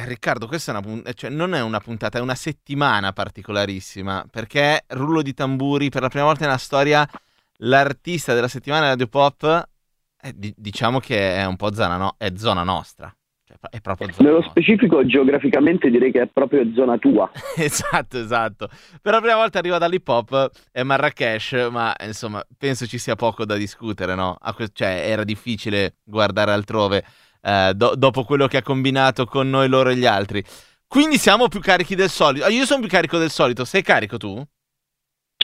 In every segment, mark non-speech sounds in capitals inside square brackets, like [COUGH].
Eh, Riccardo, questa è una punt- cioè, non è una puntata, è una settimana particolarissima, perché rullo di tamburi, per la prima volta nella storia, l'artista della settimana Radio Pop, eh, di- diciamo che è un po' zona, no- è zona nostra. Cioè, è proprio zona Nello nostra. specifico, geograficamente direi che è proprio zona tua. [LAUGHS] Esatto, esatto. Per la prima volta arriva dall'hip hop, è Marrakesh, ma insomma, penso ci sia poco da discutere, no? Que- cioè, era difficile guardare altrove eh, do- dopo quello che ha combinato con noi, loro e gli altri. Quindi siamo più carichi del solito. Ah, io sono più carico del solito. Sei carico tu?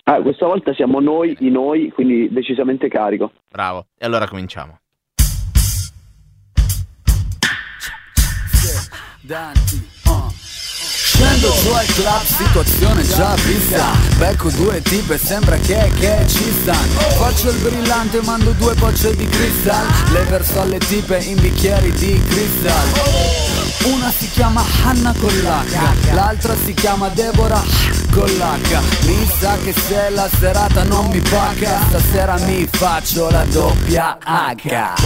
Ah, questa volta siamo noi, i noi, quindi decisamente carico. Bravo. E allora cominciamo. Danti, uh. Scendo su al club, situazione già vista. Becco due tipe, sembra che, che ci stanno. Faccio il brillante, mando due bocce di cristal. Le verso alle tipe in bicchieri di cristal una si chiama Hanna con l'H, l'altra si chiama Deborah con l'H. Mi sa che se la serata non mi paga, stasera mi faccio la doppia H.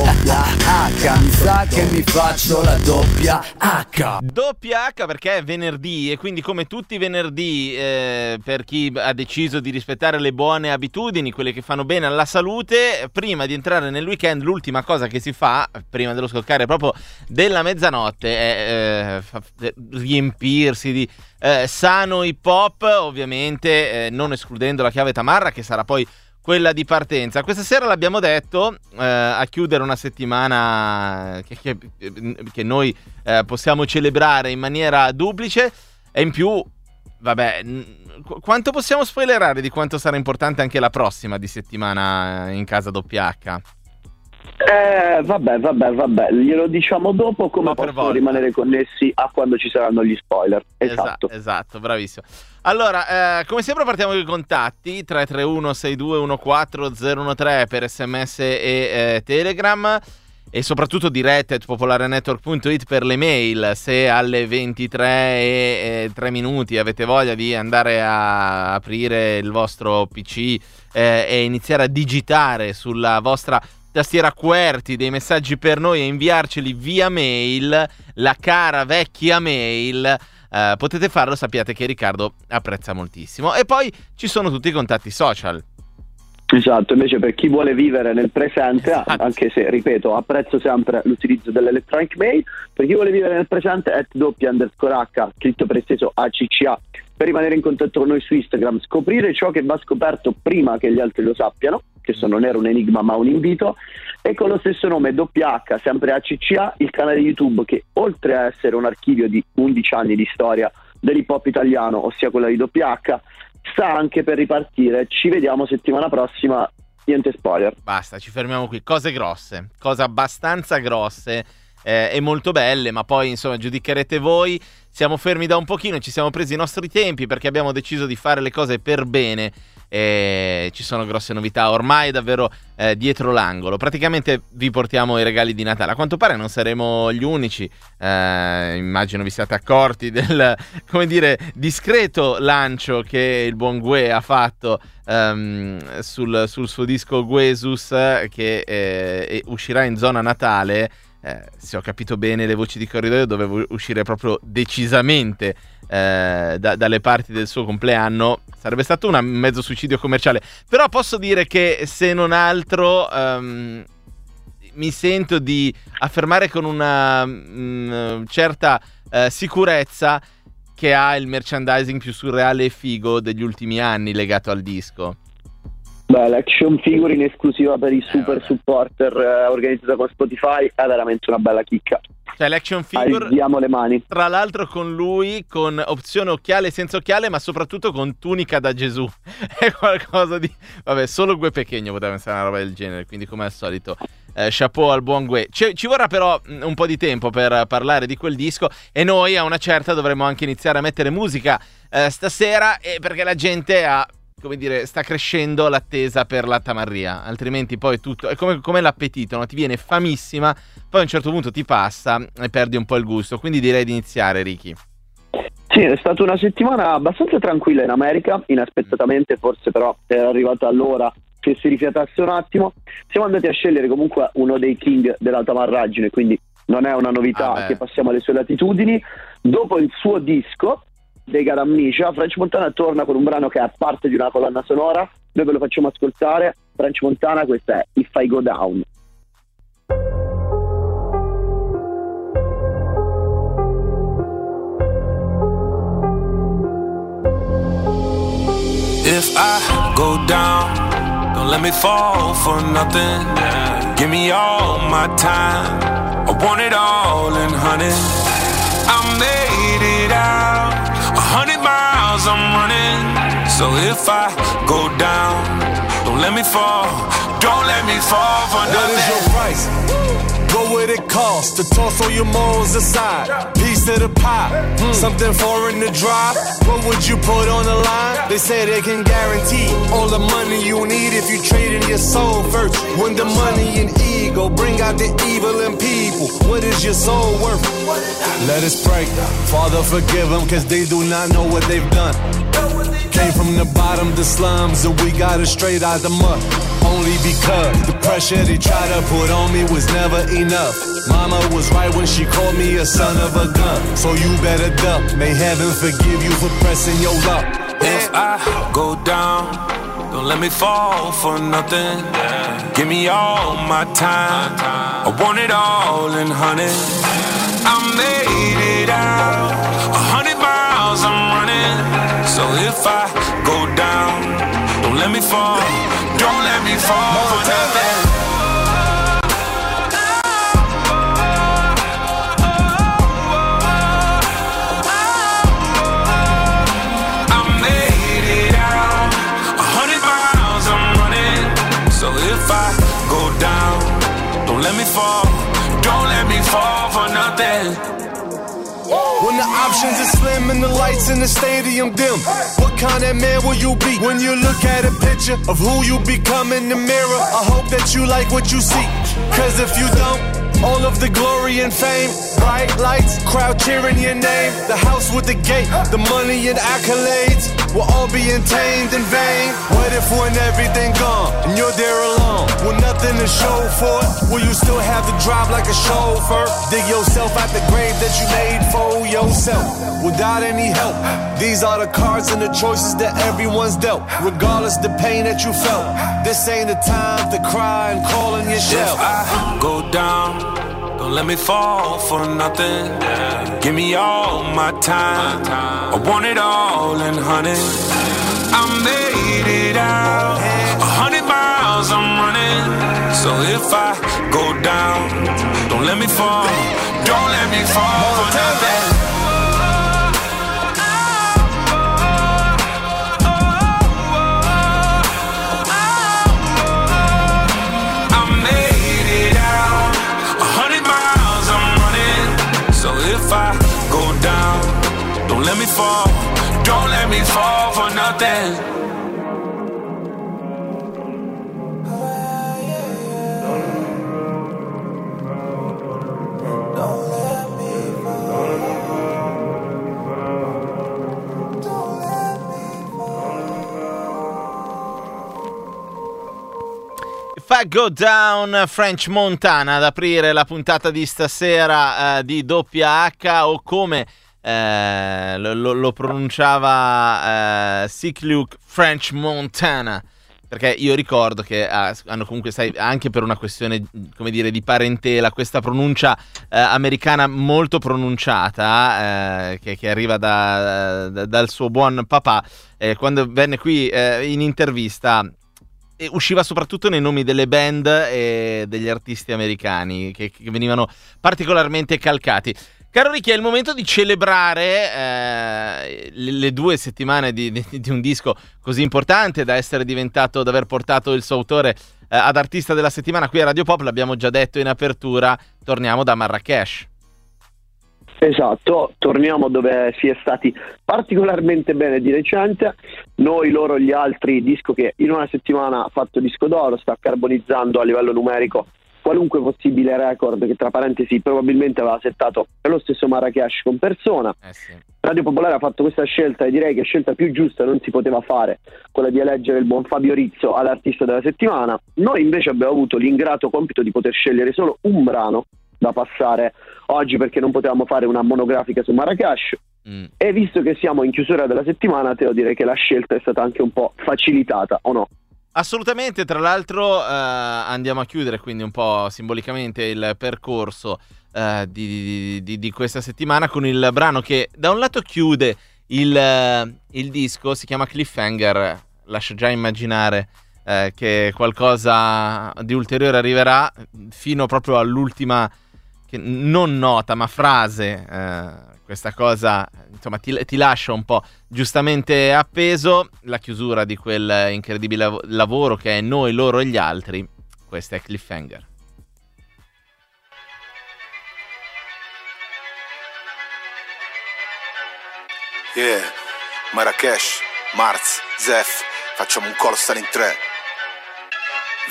Doppia H. Mi sa che mi faccio la doppia H. Doppia H perché è venerdì e quindi come tutti i venerdì eh, per chi ha deciso di rispettare le buone abitudini, quelle che fanno bene alla salute, prima di entrare nel weekend l'ultima cosa che si fa, prima dello scoccare proprio della mezzanotte, è eh, riempirsi di eh, sano hip hop, ovviamente eh, non escludendo la chiave tamarra che sarà poi quella di partenza. Questa sera l'abbiamo detto, eh, a chiudere una settimana che, che- che noi eh, possiamo celebrare in maniera duplice e in più, vabbè, qu- quanto possiamo spoilerare di quanto sarà importante anche la prossima di settimana in casa WH? Eh, vabbè, vabbè, vabbè, glielo diciamo dopo come possono volta. rimanere connessi a quando ci saranno gli spoiler. Esatto. Esa- esatto, bravissimo. Allora, eh, come sempre partiamo con i contatti 331 6214013 per sms e eh, telegram e soprattutto dirette at popolarenetwork.it per le mail. Se alle 23 e 3 minuti avete voglia di andare a aprire il vostro pc eh, e iniziare a digitare sulla vostra tastiera QWERTY dei messaggi per noi e inviarceli via mail la cara vecchia mail eh, potete farlo sappiate che Riccardo apprezza moltissimo. E poi ci sono tutti i contatti social Esatto, invece per chi vuole vivere nel presente, Esatto. anche se, ripeto, apprezzo sempre l'utilizzo dell'electronic mail, per chi vuole vivere nel presente, at doppia underscore H, scritto per esteso ACCA, per rimanere in contatto con noi su Instagram, scoprire ciò che va scoperto prima che gli altri lo sappiano, che questo non era un enigma ma un invito, e con lo stesso nome doppia H, sempre ACCA, il canale YouTube che oltre a essere un archivio di 11 anni di storia dell'hip hop italiano, ossia quella di doppia H, sta anche per ripartire. Ci vediamo settimana prossima. Niente spoiler. Basta, ci fermiamo qui. Cose grosse, cose abbastanza grosse eh, e molto belle, ma poi insomma giudicherete voi. Siamo fermi da un pochino, ci siamo presi i nostri tempi perché abbiamo deciso di fare le cose per bene. E ci sono grosse novità ormai davvero eh, dietro l'angolo. Praticamente vi portiamo i regali di Natale. A quanto pare non saremo gli unici. Eh, immagino vi siate accorti del [LAUGHS] come dire discreto lancio che il buon Gue ha fatto ehm, sul, sul suo disco Guesus che eh, uscirà in zona Natale. Eh, se ho capito bene le voci di corridoio dovevo uscire proprio decisamente eh, da- dalle parti del suo compleanno. Sarebbe stato un mezzo suicidio commerciale. Però posso dire che se non altro ehm, mi sento di affermare con una mm, certa eh, sicurezza che ha il merchandising più surreale e figo degli ultimi anni legato al disco Beh, l'action figure in esclusiva per i super vabbè. supporter eh, organizzata con Spotify è veramente una bella chicca. cioè l'action figure Alziamo le mani. tra l'altro con lui con opzione occhiale senza occhiale ma soprattutto con tunica da Gesù [LAUGHS] è qualcosa di vabbè solo Gue Pechegno poteva pensare a una roba del genere quindi come al solito eh, chapeau al buon Gue ci, ci vorrà però mh, un po' di tempo per parlare di quel disco e noi a una certa dovremo anche iniziare a mettere musica eh, stasera perché la gente ha come dire, sta crescendo l'attesa per la tamarria, altrimenti poi tutto è come, come l'appetito, no? ti viene famissima, poi a un certo punto ti passa e perdi un po' il gusto, quindi direi di iniziare Ricky. Sì, è stata una settimana abbastanza tranquilla in America, inaspettatamente forse però era arrivata l'ora che si rifiatasse un attimo. Siamo andati a scegliere comunque uno dei king dell'alta marragine, quindi non è una novità Ah, che passiamo alle sue latitudini. Dopo il suo disco, dei Garamniscia, French Montana torna con un brano che è parte di una colonna sonora. Noi ve lo facciamo ascoltare. French Montana, questa è If I Go Down. If I go down, don't let me fall for nothing. Give me all my time. I want it all in honey. So if I go down, don't let me fall. Don't let me fall for What is your nothing. price? What would it cost to toss all your morals aside? Piece of the pie, hmm. something foreign to drive. What would you put on the line? They say they can guarantee all the money you need if you trade in your soul first. When the money and ego bring out the evil in people, what is your soul worth? Let us pray. Father, forgive them, cause they do not know what they've done. Came from the bottom, the slums, and we got it straight out the mud. Only because the pressure they try to put on me was never enough. Mama was right when she called me a son of a gun. So you better duck. May heaven forgive you for pressing your luck. If I go down, don't let me fall for nothing. Give me all my time. I want it all in honey. I made it out. So if I go down, don't let me fall. Don't let me fall for nothing. I made it out. A hundred miles I'm running. So if I go down, don't let me fall. Don't let me fall for nothing. When the options are slim and the lights in the stadium dim, what kind of man will you be when you look at a picture of who you become in the mirror? I hope that you like what you see, cause if you don't, all of the glory and fame, bright lights, crowd cheering your name, the house with the gate, the money and accolades will all be tamed in vain. What if when everything gone and you're there nothing to show for it? Will you still have to drive like a chauffeur? Dig yourself out the grave that you made for yourself without any help. These are the cards and the choices that everyone's dealt, regardless the pain that you felt. This ain't the time to cry and call on your If. I go down, don't let me fall for nothing. Give me all my time. I want it all in honey. I made it out. A hundred miles I'm running. So if I go down, don't let me fall. Don't let me fall for nothing. I made it out. A hundred miles I'm running. So if I go down, don't let me fall. Don't let me fall for nothing. Go Down French Montana ad aprire la puntata di stasera eh, di doppia H o come eh, lo, lo- pronunciava eh, Sick Luke French Montana. Perché io ricordo che ah, hanno comunque, sai, anche per una questione, come dire, di parentela, questa pronuncia eh, americana molto pronunciata, eh, che, che arriva da- da- dal suo buon papà, eh, quando venne qui eh, in intervista usciva soprattutto nei nomi delle band e degli artisti americani che, che venivano particolarmente calcati. Caro Ricky, è il momento di celebrare eh, le, le due settimane di, di- di un disco così importante da essere diventato, da aver portato il suo autore eh, ad artista della settimana qui a Radio Pop, l'abbiamo già detto in apertura, torniamo da Marrakesh. Esatto, torniamo dove si è stati particolarmente bene di recente. Noi, loro, gli altri, disco che in una settimana ha fatto disco d'oro, sta carbonizzando a livello numerico qualunque possibile record che tra parentesi probabilmente aveva settato lo stesso Marrakesh con persona. Eh sì. Radio Popolare ha fatto questa scelta e direi che scelta più giusta non si poteva fare, quella di eleggere il buon Fabio Rizzo all'artista della settimana. Noi invece abbiamo avuto l'ingrato compito di poter scegliere solo un brano da passare oggi perché non potevamo fare una monografica su Marrakesh. Mm. E visto che siamo in chiusura della settimana, devo dire che la scelta è stata anche un po' facilitata, o no? Assolutamente, tra l'altro eh, andiamo a chiudere quindi un po' simbolicamente il percorso eh, di, di- di questa settimana con il brano che da un lato chiude il, il disco, si chiama Cliffhanger, lascia già immaginare eh, che qualcosa di ulteriore arriverà fino proprio all'ultima, che- non nota ma frase, eh, questa cosa insomma ti, ti lascia un po' giustamente appeso la chiusura di quel incredibile lav- lavoro che è noi, loro e gli altri. Questo è Cliffhanger. Yeah, Marrakesh, Marz, Zef, facciamo un call stanno in tre.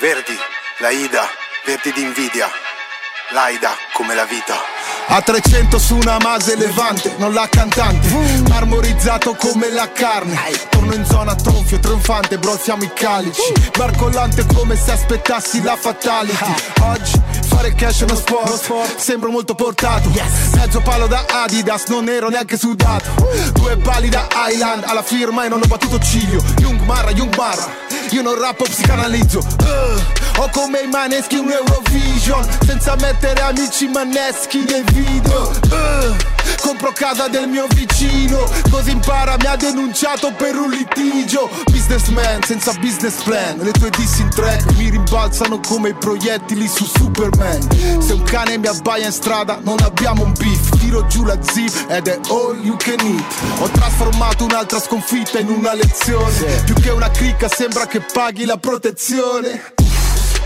Verdi, Laida, Verdi d'invidia, Laida come la vita. A 300 su una base levante, non la cantante. Marmorizzato come la carne. Torno in zona tronfio, trionfante, brozziamo i calici. Barcollante come se aspettassi la fatality. Oggi fare cash è uno sport. Sembro molto portato. Mezzo palo da Adidas, non ero neanche sudato. Due pali da Island, alla firma e non ho battuto ciglio Young Marra, Young Marra io non rappo, psicanalizzo. Uh, Ho come i maneschi un Eurovision. Senza mettere amici maneschi nel video. Uh, Compro casa del mio vicino Così impara, mi ha denunciato per un litigio. Businessman senza business plan Le tue dissi in track mi rimbalzano come i proiettili su Superman. Se un cane mi abbaia in strada non abbiamo un beef. Tiro giù la zip ed è all you can eat. Ho trasformato un'altra sconfitta in una lezione. Più che una cricca sembra che paghi la protezione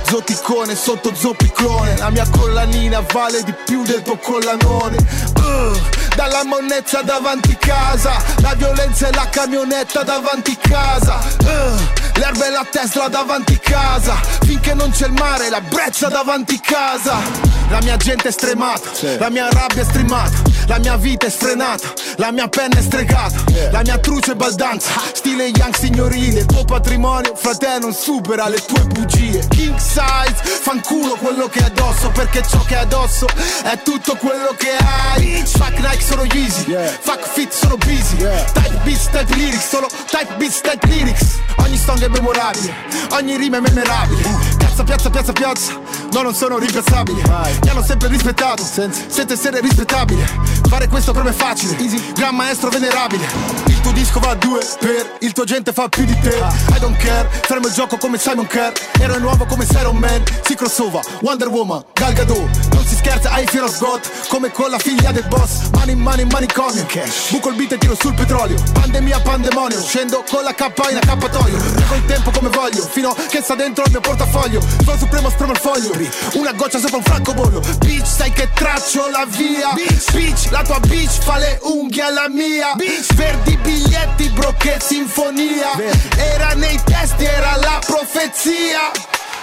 Zoticone sotto zoppiclone. La mia collanina vale di più del tuo collanone. Uh, Dalla monnezza davanti casa. La violenza e la camionetta davanti casa. Uh, L'erba e la Tesla davanti casa. Finché non c'è il mare la brezza davanti casa. La mia gente è stremata La mia rabbia è streamata La mia vita è sfrenata La mia penna è stregata La mia truce è baldanza. Stile young signorile Il tuo patrimonio fratello non supera le tue bugie. King size. Fanculo quello che è addosso Perché ciò che è addosso È tutto quello che hai. Fuck Nike sono Yeezy Fuck fit sono busy. Type beats, type lyrics Solo type beats, type lyrics. Ogni song è memorabile Ogni rima è memorabile. Piazza, piazza, piazza, piazza. No, non sono rimpiazzabile Mi hanno sempre rispettato. Senza. Essere rispettabile. Fare questo per me è facile. Gran maestro venerabile. Il tuo disco va a due per Il tuo gente fa più di te. I don't care Fermo il gioco come Simon Kerr. Ero nuovo come Iron Man Si crossover Wonder Woman Gal Gadot. Non si scherza ai Fear of God Come con la figlia del boss. Mani in mano in manicomio Buco il beat e tiro sul petrolio. Pandemia, pandemonio. Scendo con la K in accappatoio. Prego il tempo come voglio Fino che sta dentro il mio portafoglio. Sono supremo, spremo il foglio. Una goccia sopra un francobollo. Bitch, sai che traccio la via. Bitch, la tua bitch fa le unghie alla mia. Verdi biglietti, bro, che sinfonia Era nei testi, era la profezia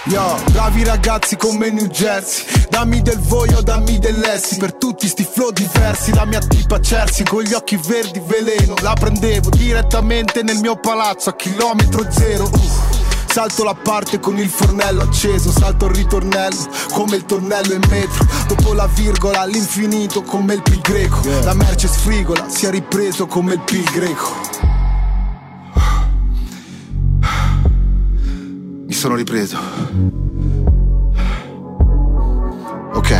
Yo, bravi ragazzi come New Jersey. Dammi del voio, dammi dell'essi Per tutti sti flow diversi La mia tipa Chelsea. Con gli occhi verdi veleno La prendevo direttamente nel mio palazzo a chilometro zero. Uff. Salto la parte con il fornello acceso Salto il ritornello come il tornello in metro. Dopo la virgola all'infinito come il pi greco. La merce sfrigola si è ripreso come il pi greco Mi sono ripreso. Ok.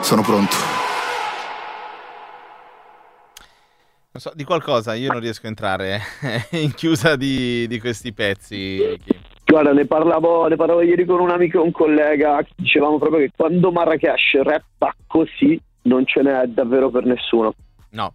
Sono pronto. Non so, di qualcosa io non riesco a entrare [LAUGHS] in chiusa di, di questi pezzi. Guarda, ne parlavo, ne parlavo ieri con un amico e un collega, dicevamo proprio che quando Marrakesh rappa così non ce n'è davvero per nessuno. No.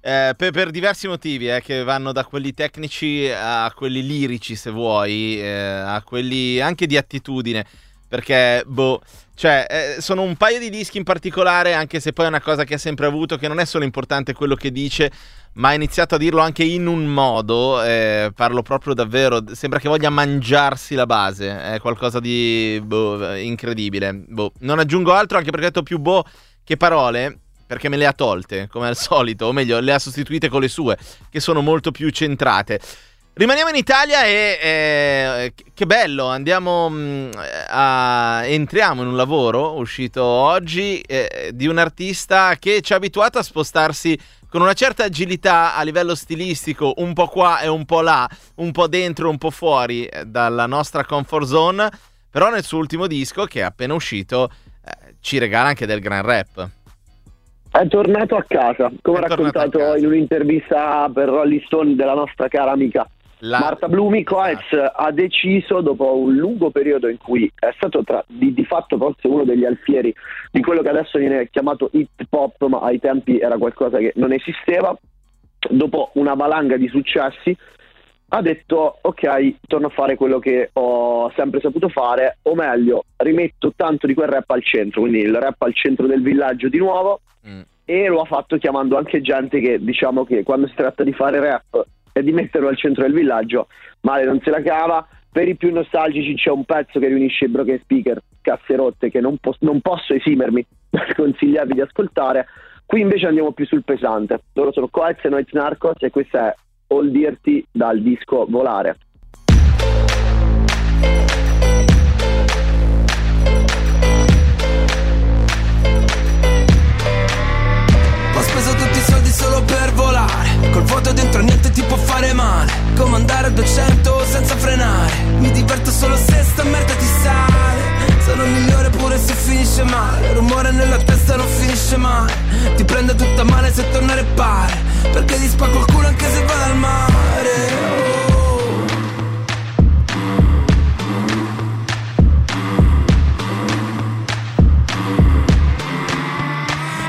Eh, per, per diversi motivi, eh, che vanno da quelli tecnici a quelli lirici, se vuoi, eh, a quelli anche di attitudine. Perché, boh, cioè, eh, sono un paio di dischi in particolare, anche se poi è una cosa che ha sempre avuto, che non è solo importante quello che dice, ma ha iniziato a dirlo anche in un modo, eh, parlo proprio davvero, sembra che voglia mangiarsi la base, è qualcosa di boh, incredibile. Boh. Non aggiungo altro anche perché ho detto più boh che parole, perché me le ha tolte, come al solito, o meglio, le ha sostituite con le sue, che sono molto più centrate. Rimaniamo in Italia e eh, che bello, andiamo mh, a, entriamo in un lavoro uscito oggi eh, di un artista che ci ha abituato a spostarsi con una certa agilità a livello stilistico, un po' qua e un po' là, un po' dentro un po' fuori eh, dalla nostra comfort zone, però nel suo ultimo disco che è appena uscito eh, ci regala anche del gran rap. È tornato a casa, come ha raccontato in un'intervista per Rolling Stone della nostra cara amica La- Marta Blumi. Coez ha deciso, dopo un lungo periodo in cui è stato tra, di, di fatto forse uno degli alfieri di quello che adesso viene chiamato hip hop, ma ai tempi era qualcosa che non esisteva, dopo una valanga di successi, ha detto ok, torno a fare quello che ho sempre saputo fare, o meglio, rimetto tanto di quel rap al centro, quindi il rap al centro del villaggio di nuovo, Mm. e lo ha fatto chiamando anche gente che diciamo che quando si tratta di fare rap e di metterlo al centro del villaggio, male non se la cava. Per i più nostalgici c'è un pezzo che riunisce i broken speaker, casse rotte, che non, pos- non posso esimermi [LAUGHS] dal consigliarvi di ascoltare. Qui invece andiamo più sul pesante. Loro sono Coez e Noiz Narcos e questa è All Dirty dal disco Volare. Ho speso tutti i soldi solo per volare. Col vuoto dentro niente ti può fare male. Come andare a 200 senza frenare? Mi diverto solo se sta merda ti sale Sono il migliore pure se finisce male. Rumore nella testa non finisce mai. Ti prende tutta male se torna a repare. Perché ti spacco il culo anche se vado al mare.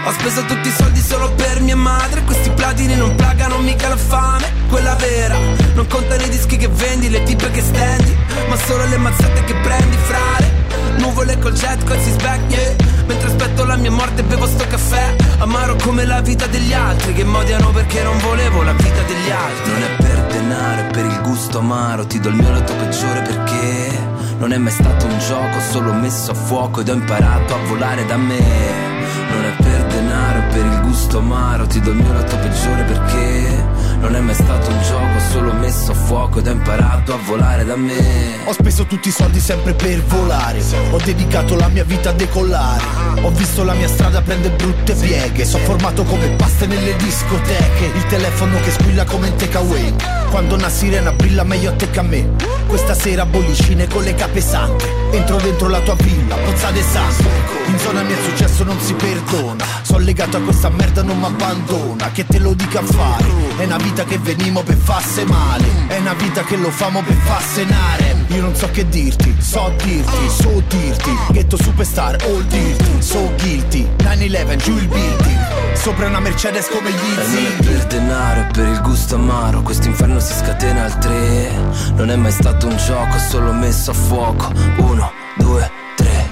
Ho speso tutti i soldi solo per mia madre. Questi platini non pagano mica la fame. Quella vera. Non contano i dischi che vendi Le tipe che stendi Ma solo le mazzate che prendi frare Nuvole col jet col si yeah. Mentre aspetto la mia morte bevo sto caffè. Amaro come la vita degli altri Che modiano perché non volevo la vita degli altri. Non è per denaro, è per il gusto amaro. Ti do il mio lato peggiore perché Non è mai stato un gioco Solo messo a fuoco ed ho imparato a volare da me. Non è per denaro, è per il gusto amaro. Ti do il mio lato peggiore perché Non è mai stato un gioco, solo messo a fuoco Ed ho imparato a volare da me. Ho speso tutti i soldi sempre per volare. Ho dedicato la mia vita a decollare. Ho visto la mia strada prendere brutte pieghe. Sono formato come paste nelle discoteche. Il telefono che squilla come in takeaway. Quando una sirena brilla meglio a te che a me. Questa sera bollicine con le cape sante Entro dentro la tua villa, pozzate sangue In zona mia il successo non si perdona. Sono legato a questa merda non mi abbandona. Che te lo dica a fare? È una vita che venimo per farse male. È una vita che lo famo per fassenare Io non so che dirti, so dirti, so dirti. Ghetto superstar, all dirti, so guilty. 9-11, giù il building Sopra una Mercedes come gli E non è per denaro, è per il gusto amaro Questo inferno si scatena al tre. Non è mai stato un gioco, solo messo a fuoco. Uno, due, tre.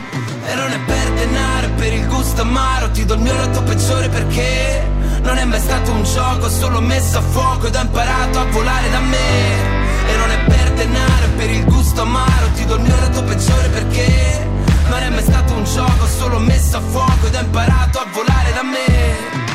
E non è per denaro, è per il gusto amaro. Ti do il mio lato peggiore perché Non è mai stato un gioco, solo messo a fuoco Ed ho imparato a volare da me. E non è per denaro, è per il gusto amaro. Ti do il mio lato peggiore perché? Non è mai stato un gioco, solo messo a fuoco Ed ho imparato a volare da me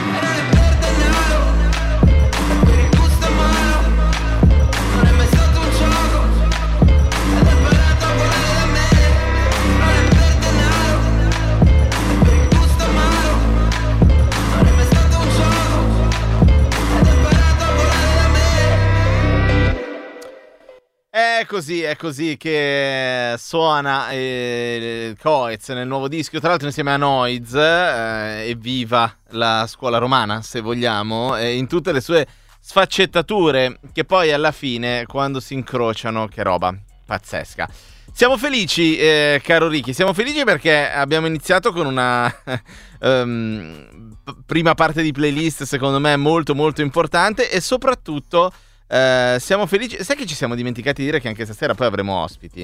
così, è così che suona eh, Coez nel nuovo disco, tra l'altro insieme a Noiz, eh, evviva la scuola romana, se vogliamo, eh, in tutte le sue sfaccettature, che poi alla fine, quando si incrociano, che roba pazzesca. Siamo felici, eh, caro Ricky, siamo felici perché abbiamo iniziato con una [LAUGHS] p- prima parte di playlist, secondo me, molto molto importante e soprattutto... Eh, siamo felici. Sai che ci siamo dimenticati di dire che anche stasera poi avremo ospiti?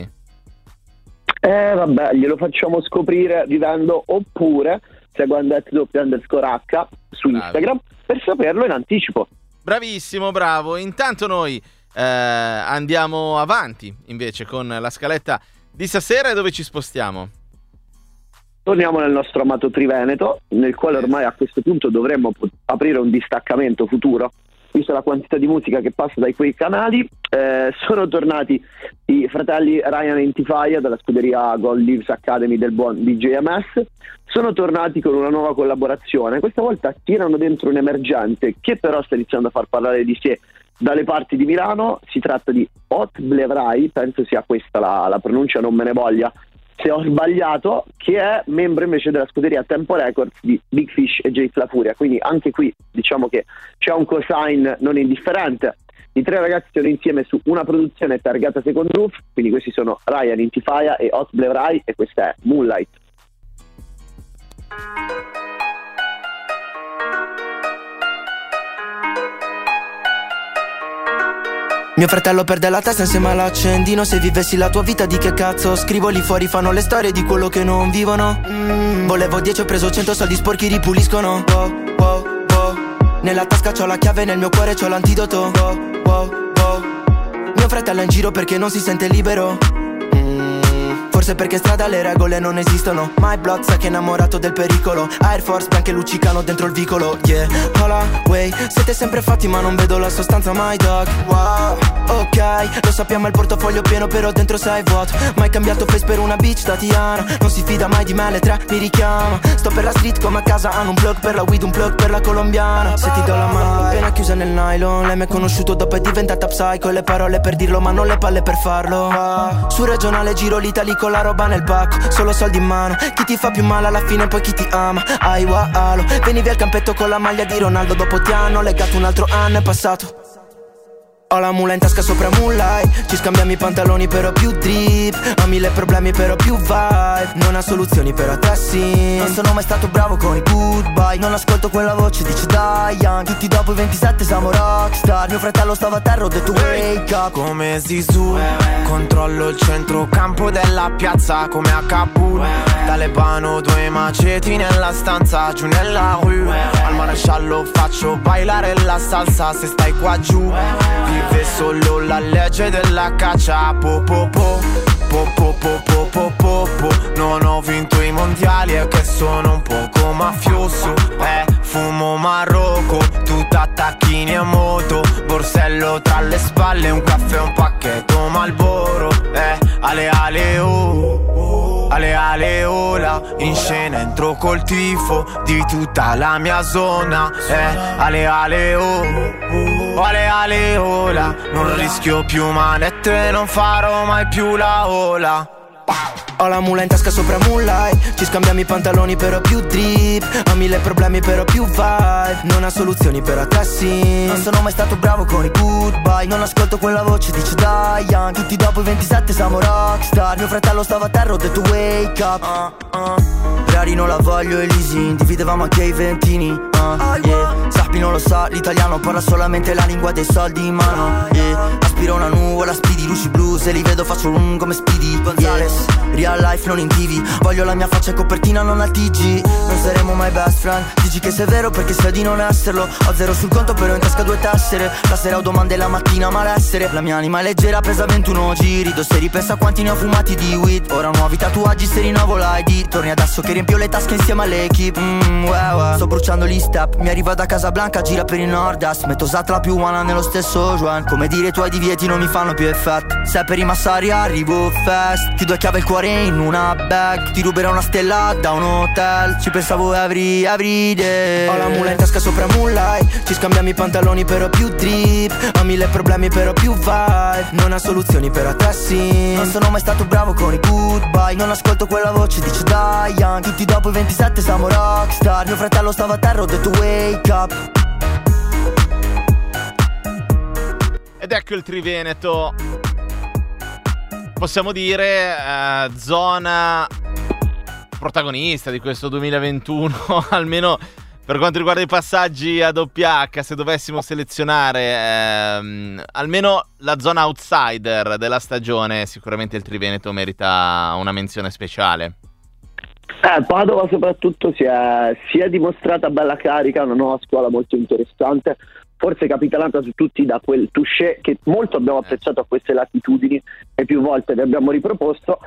Eh vabbè, glielo facciamo scoprire vivendo oppure seguendo w underscore H su Bravi. Instagram per saperlo in anticipo. Bravissimo, bravo. Intanto noi eh, andiamo avanti invece con la scaletta di stasera e dove ci spostiamo? Torniamo nel nostro amato Triveneto, nel quale ormai a questo punto dovremmo aprire un distaccamento futuro, vista la quantità di musica che passa dai quei canali. Eh, sono tornati i fratelli Ryan e Intifaya dalla scuderia Gold Leaves Academy del buon DJMS. Sono tornati con una nuova collaborazione. Questa volta tirano dentro un emergente che però sta iniziando a far parlare di sé dalle parti di Milano. Si tratta di Hot Blevrai, penso sia questa la, la pronuncia, non me ne voglia se ho sbagliato, che è membro invece della scuderia Tempo Records di Big Fish e Jay La Furia. Quindi anche qui diciamo che c'è un cosign non indifferente. I tre ragazzi sono insieme su una produzione targata Second Roof, quindi questi sono Ryan Intifaya e Hot Blue Rai e questa è Moonlight. Mio fratello perde la testa insieme all'accendino. Se vivessi la tua vita di che cazzo? Scrivo lì fuori fanno le storie di quello che non vivono. Mm, Volevo 10 ho preso 100 soldi sporchi ripuliscono. Oh, oh, oh. Nella tasca c'ho la chiave nel mio cuore c'ho l'antidoto. Oh, oh, oh. Mio fratello è in giro perché non si sente libero Forse perché strada le regole non esistono. My blood sa che è innamorato del pericolo. Air Force bianche luccicano dentro il vicolo Yeah, hola, way. Siete sempre fatti ma non vedo la sostanza my dog. Wow, ok Lo sappiamo il portafoglio pieno però dentro sei vuoto Mai cambiato face per una bitch Tatiana Non si fida mai di me le tre mi richiama. Sto per la street come a casa hanno un plug per la weed Un plug per la colombiana. Se ti do la mano appena chiusa nel nylon Lei mi ha conosciuto dopo è diventata psycho. Le parole per dirlo ma non le palle per farlo. Su regionale giro l'Italia con la roba nel pacco Solo soldi in mano. Chi ti fa più male alla fine poi chi ti ama? Ai alo. Venivi al campetto con la maglia di Ronaldo Dopo ti hanno legato un altro anno è passato ho la mula in tasca sopra Moonlight. Ci scambiamo i pantaloni però più drip. Ho mille problemi però più vibe. Non ha soluzioni però te sì. Non sono mai stato bravo con i goodbye. Non ascolto quella voce dice Diane Tutti dopo i 27 siamo rockstar. Mio fratello stava a terra ho detto wake up. Come Zizou. Controllo il centrocampo della piazza come a Kabul. Talebano due maceti nella stanza giù nella rue. Al maresciallo faccio bailare la salsa se stai qua giù Vive solo la legge della caccia. Po po po po po po po po po po. Non ho vinto i mondiali e che sono un poco mafioso. Eh, fumo Marocco, tu t'attacchini a moto. Borsello tra le spalle, un caffè, un pacchetto Malboro Eh, ale ale oh Ale ale ola, in scena entro col tifo di tutta la mia zona Eh, ale ale oh Ale ale ola, non rischio più manette, non farò mai più la ola ho la mula in tasca sopra Moonlight. Ci scambiamo i pantaloni però più drip. Ho mille problemi però più vibe Non ha soluzioni però te sì. Non sono mai stato bravo con i goodbye. Non ascolto quella voce dice Diane Tutti dopo i 27 siamo rockstar. Mio fratello stava a terra ho detto wake up. Uh, uh. Rari non la voglio e leasing Dividevamo anche i ventini. Uh, yeah. Sappi non lo sa l'italiano Parla solamente la lingua dei soldi in mano. Yeah. Aspiro una nuvola speedy Luci blu se li vedo faccio un come speedy Yes Real life non in tv Voglio la mia faccia copertina non al TG Non saremo mai best friend. Dici che sei vero perché sai di non esserlo. Ho zero sul conto però in tasca due tessere. La sera ho domande la mattina malessere. La mia anima è leggera pesa 21 giri. Do se ripensa quanti ne ho fumati di weed. Ora nuovi tatuaggi se rinnovo l'ID Torni adesso che riempio le tasche insieme all'equipe mm, wow, wow. Sto bruciando gli step. Mi arriva da Casablanca gira per il nord-est. Metto Zatla più una nello stesso Juan. Come dire i tuoi divieti non mi fanno più effetto. Se per i massari arrivo fast Chiudo a chiave il cuore in una bag. Ti ruberò una stella da un hotel. Ci pensavo every, every day. Ho la mula in tasca sopra Moonlight. Ci scambiamo i pantaloni però più drip. Ho mille problemi però più vibe. Non ha soluzioni però te sì. Non sono mai stato bravo con i goodbye. Non ascolto quella voce dice Diane Tutti dopo i 27 siamo rockstar. Mio fratello stava a terra ho detto wake up Ed ecco il Triveneto possiamo dire, eh, zona protagonista di questo 2021, [LAUGHS] almeno per quanto riguarda i passaggi a doppia H, se dovessimo selezionare ehm, almeno la zona outsider della stagione, sicuramente il Triveneto merita una menzione speciale. Eh, Padova soprattutto si è, si è, dimostrata bella carica, una nuova scuola molto interessante, forse capitanata su tutti da quel touché che molto abbiamo apprezzato a queste latitudini e più volte vi abbiamo riproposto.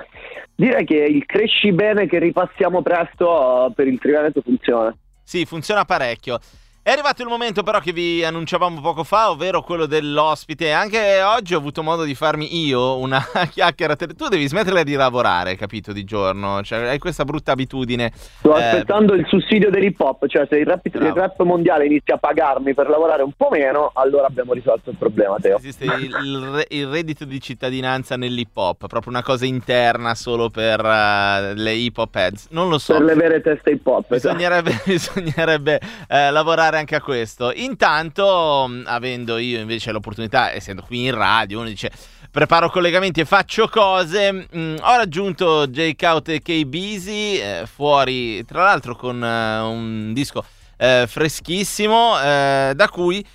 Direi che il cresci bene che ripassiamo presto uh, per il Triveneto funziona. Sì, funziona parecchio. È arrivato il momento però che vi annunciavamo poco fa, ovvero quello dell'ospite. Anche oggi ho avuto modo di farmi io una [LAUGHS] chiacchiera. Tu devi smettere di lavorare, capito, di giorno. Cioè, hai questa brutta abitudine. Sto eh... aspettando il sussidio dell'hip hop, cioè se il rap, il rap, mondiale inizia a pagarmi per lavorare un po' meno, allora abbiamo risolto il problema, Teo. Esiste il, il, reddito di cittadinanza nell'hip hop, proprio una cosa interna solo per uh, le hip hop heads. Non lo so. Per le vere teste hip hop. Bisognerebbe, [LAUGHS] bisognerebbe uh, lavorare pensare anche a questo. Intanto, mm, avendo io invece l'opportunità, essendo qui in radio, uno dice preparo collegamenti e faccio cose. Mm, ho raggiunto J. Kaut e K. Busy eh, fuori, tra l'altro, con eh, un disco eh, freschissimo, eh, da cui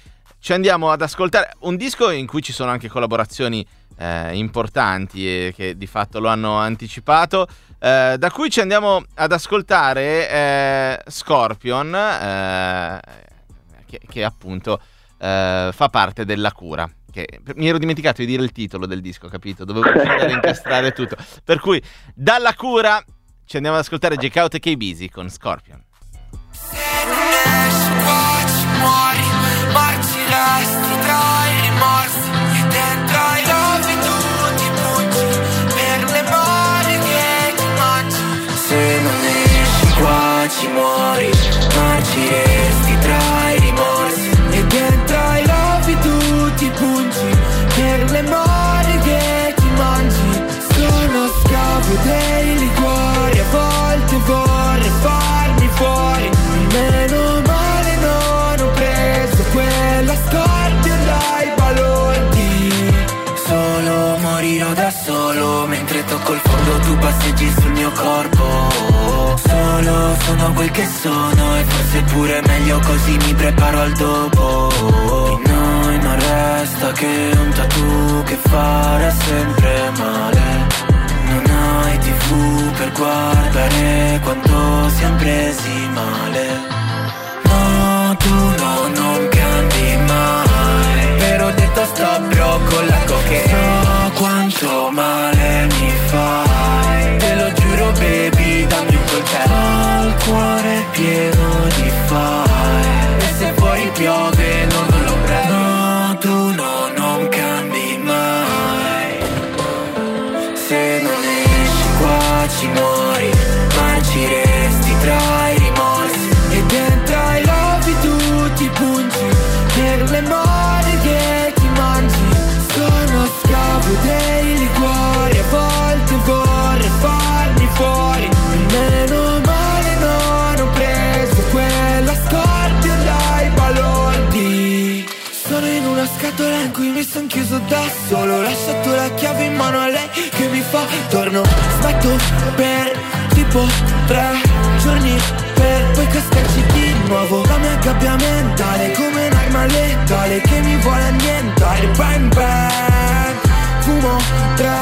ci andiamo ad ascoltare. Un disco in cui ci sono anche collaborazioni eh, importanti e che di fatto lo hanno anticipato. Eh, da cui ci andiamo ad ascoltare Scorpion che, che appunto eh, fa parte della cura. Che, mi ero dimenticato di dire il titolo del disco, capito? Dovevo [LAUGHS] incastrare tutto. Per cui, dalla cura ci andiamo ad ascoltare J. Out e K. Busy con Scorpion. Se non esci qua ci muori, marci fondo tu passeggi sul mio corpo. Solo sono quel che sono E forse pure meglio così mi preparo al dopo. Di noi non resta che un tattoo che farà sempre male. Non hai tv per guardare quanto siamo presi male. No, tu no, non cambi mai. Però detto stop bro con la coche So quanto male mi fai Ho il cuore pieno di fai E se fuori piove scatola in cui mi son chiuso da solo lasciato la chiave in mano a lei che mi fa torno Smetto per tipo tre giorni per poi cascarci di nuovo La mia gabbia mentale come un'arma letale che mi vuole annientare Bang bang Fumo tre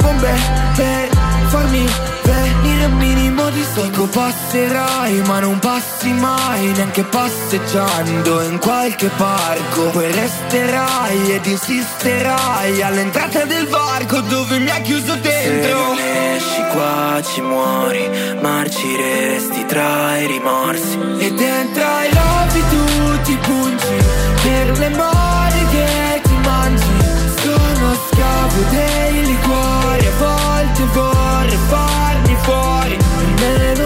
bombe per farmi venire un minimo di sonno Passerai ma non passi mai Neanche passeggiando in qualche parco. Poi resterai ed insisterai All'entrata del varco dove mi ha chiuso dentro. Se esci qua ci muori Marci resti tra i rimorsi. E dentro ai lovi tu ti pungi Per le mori che ti mangi. Sono scavo dei liquori A volte vorrei farmi fuori. Meno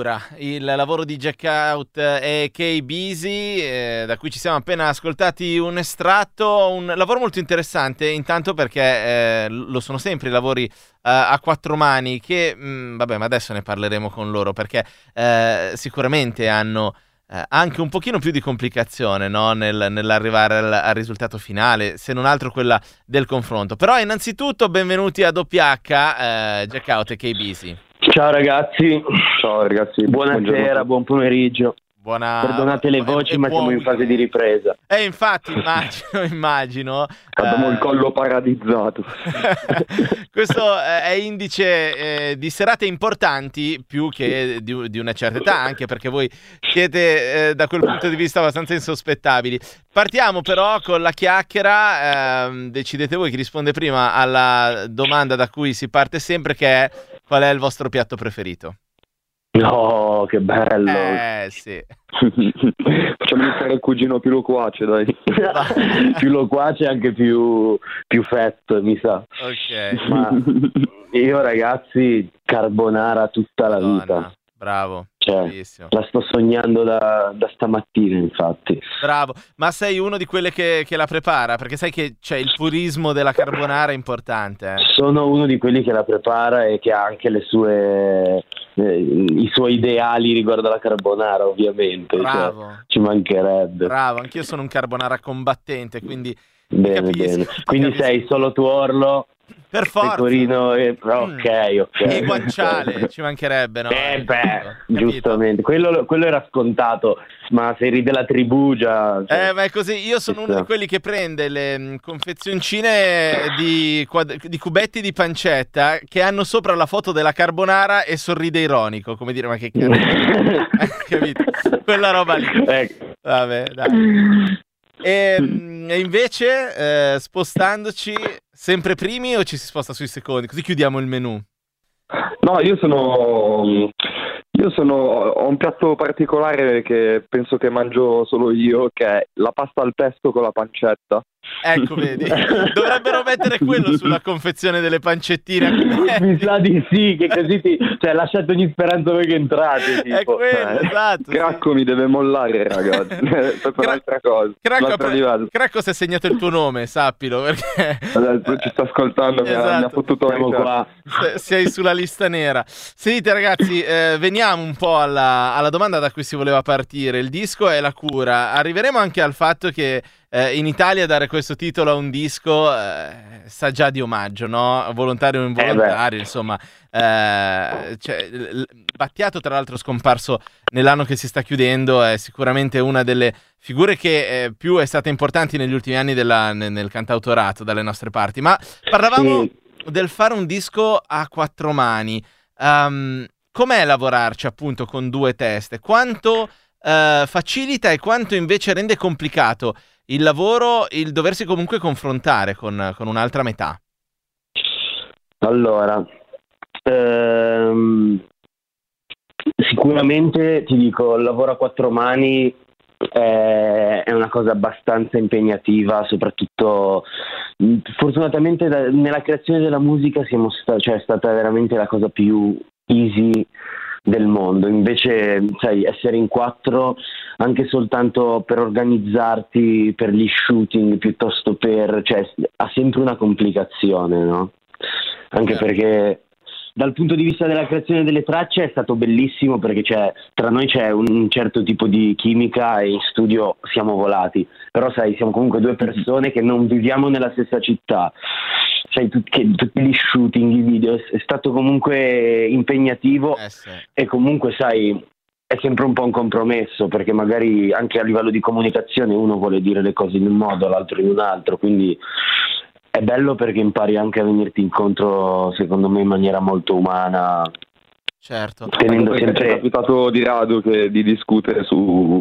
Cura, il lavoro di Jack Out e Kay Busy, eh, da cui ci siamo appena ascoltati un estratto, un lavoro molto interessante, intanto perché eh, lo sono sempre i lavori eh, a quattro mani che, mh, vabbè, ma adesso ne parleremo con loro perché eh, sicuramente hanno eh, anche un pochino più di complicazione no? Nel, nell'arrivare al, al risultato finale, se non altro quella del confronto. Però innanzitutto benvenuti a WH, eh, Jack Out e Busy. Ciao ragazzi. Ciao ragazzi. Buonasera, buon pomeriggio. Buona... Perdonate le voci, ma siamo in fase di ripresa. Eh, infatti, immagino, [LAUGHS] immagino. Abbiamo Eh, il collo paradizzato. [LAUGHS] Questo eh, è indice eh, di serate importanti più che di, di una certa età, anche perché voi siete eh, da quel punto di vista abbastanza insospettabili. Partiamo però con la chiacchiera, ehm, decidete voi chi risponde prima alla domanda da cui si parte sempre, che è qual è il vostro piatto preferito? No, che bello. Eh sì. [LAUGHS] Facciamo iniziare il cugino più loquace, dai. [LAUGHS] più loquace e anche più, più fetto, mi sa. Ok. [LAUGHS] Ma io ragazzi, carbonara tutta la Madonna, vita. Bravo. Cioè, Bellissimo. la sto sognando da, da stamattina, infatti. Bravo, ma sei uno di quelle che, che la prepara? Perché sai che c'è il purismo della carbonara importante. eh. Sono uno di quelli che la prepara e che ha anche le sue, eh, i suoi ideali riguardo alla carbonara, ovviamente. cioè, Bravo, ci mancherebbe. bravo, anch'io sono un carbonara combattente, quindi Bene, bene. Quindi sei solo tuorlo, per forza. pecorino e... Mm. Ok, ok. E guanciale, ci mancherebbe, no? Eh beh, giustamente, quello, quello era scontato, ma se eri della tribù già... cioè, Eh, ma è così. Io sono uno di quelli che prende le mh, confezioncine di, quad- di cubetti di pancetta che hanno sopra la foto della carbonara e sorride ironico, come dire, ma che cazzo. [LAUGHS] [LAUGHS] Capito? Quella roba lì. Ecco. Vabbè, dai. E, mh, e invece, eh, spostandoci sempre primi o ci si sposta sui secondi? Così chiudiamo il menù. No, io sono. Io sono. Ho un piatto particolare che penso che mangio solo io, che è la pasta al pesto con la pancetta. Ecco, vedi. [LAUGHS] Dovrebbero mettere quello sulla confezione delle pancettine. Mi sa di sì, che così ti... Cioè, lasciate ogni speranza voi che entrate. È Tipo. quello, eh, esatto. sì. Cracco mi deve mollare, ragazzi. [LAUGHS] per Cra- un'altra cosa. Cracco, pre-. Cracco si è segnato il tuo nome, sappilo, perché Adesso ci sta ascoltando, mi ha- mi ha Esatto. fottuto qua. se- sei sulla lista nera. Sentite ragazzi, eh, veniamo un po' alla, alla domanda da cui si voleva partire. Il disco è la cura. Arriveremo anche al fatto che eh, in Italia dare questo titolo a un disco eh, sa già di omaggio, no? Volontario o involontario, insomma. Eh, cioè, Battiato, tra l'altro, scomparso nell'anno che si sta chiudendo, è sicuramente una delle figure che eh, più è stata importante negli ultimi anni della- nel, nel cantautorato dalle nostre parti. Ma parlavamo Sì. del fare un disco a quattro mani. Ehm, com'è lavorarci appunto con due teste? Quanto eh, facilita e quanto invece rende complicato il lavoro, il doversi comunque confrontare con, con un'altra metà? Allora, ehm, sicuramente ti dico, il lavoro a quattro mani è, è una cosa abbastanza impegnativa, soprattutto fortunatamente da- nella creazione della musica siamo sta- cioè, è stata veramente la cosa più easy del mondo. Invece, sai, essere in quattro anche soltanto per organizzarti per gli shooting piuttosto per cioè ha sempre una complicazione, no? Anche Certo. perché dal punto di vista della creazione delle tracce è stato bellissimo perché c'è, tra noi c'è un, un certo tipo di chimica e in studio siamo volati, però sai, siamo comunque due persone che non viviamo nella stessa città, sai, tut- che- tutti gli shooting, i video, è, stato comunque impegnativo Eh sì. e comunque sai è sempre un po' un compromesso perché magari anche a livello di comunicazione uno vuole dire le cose in un modo, l'altro in un altro, quindi è bello perché impari anche a venirti incontro secondo me in maniera molto umana, Certo. tenendo ci è sempre capitato di rado che di discutere su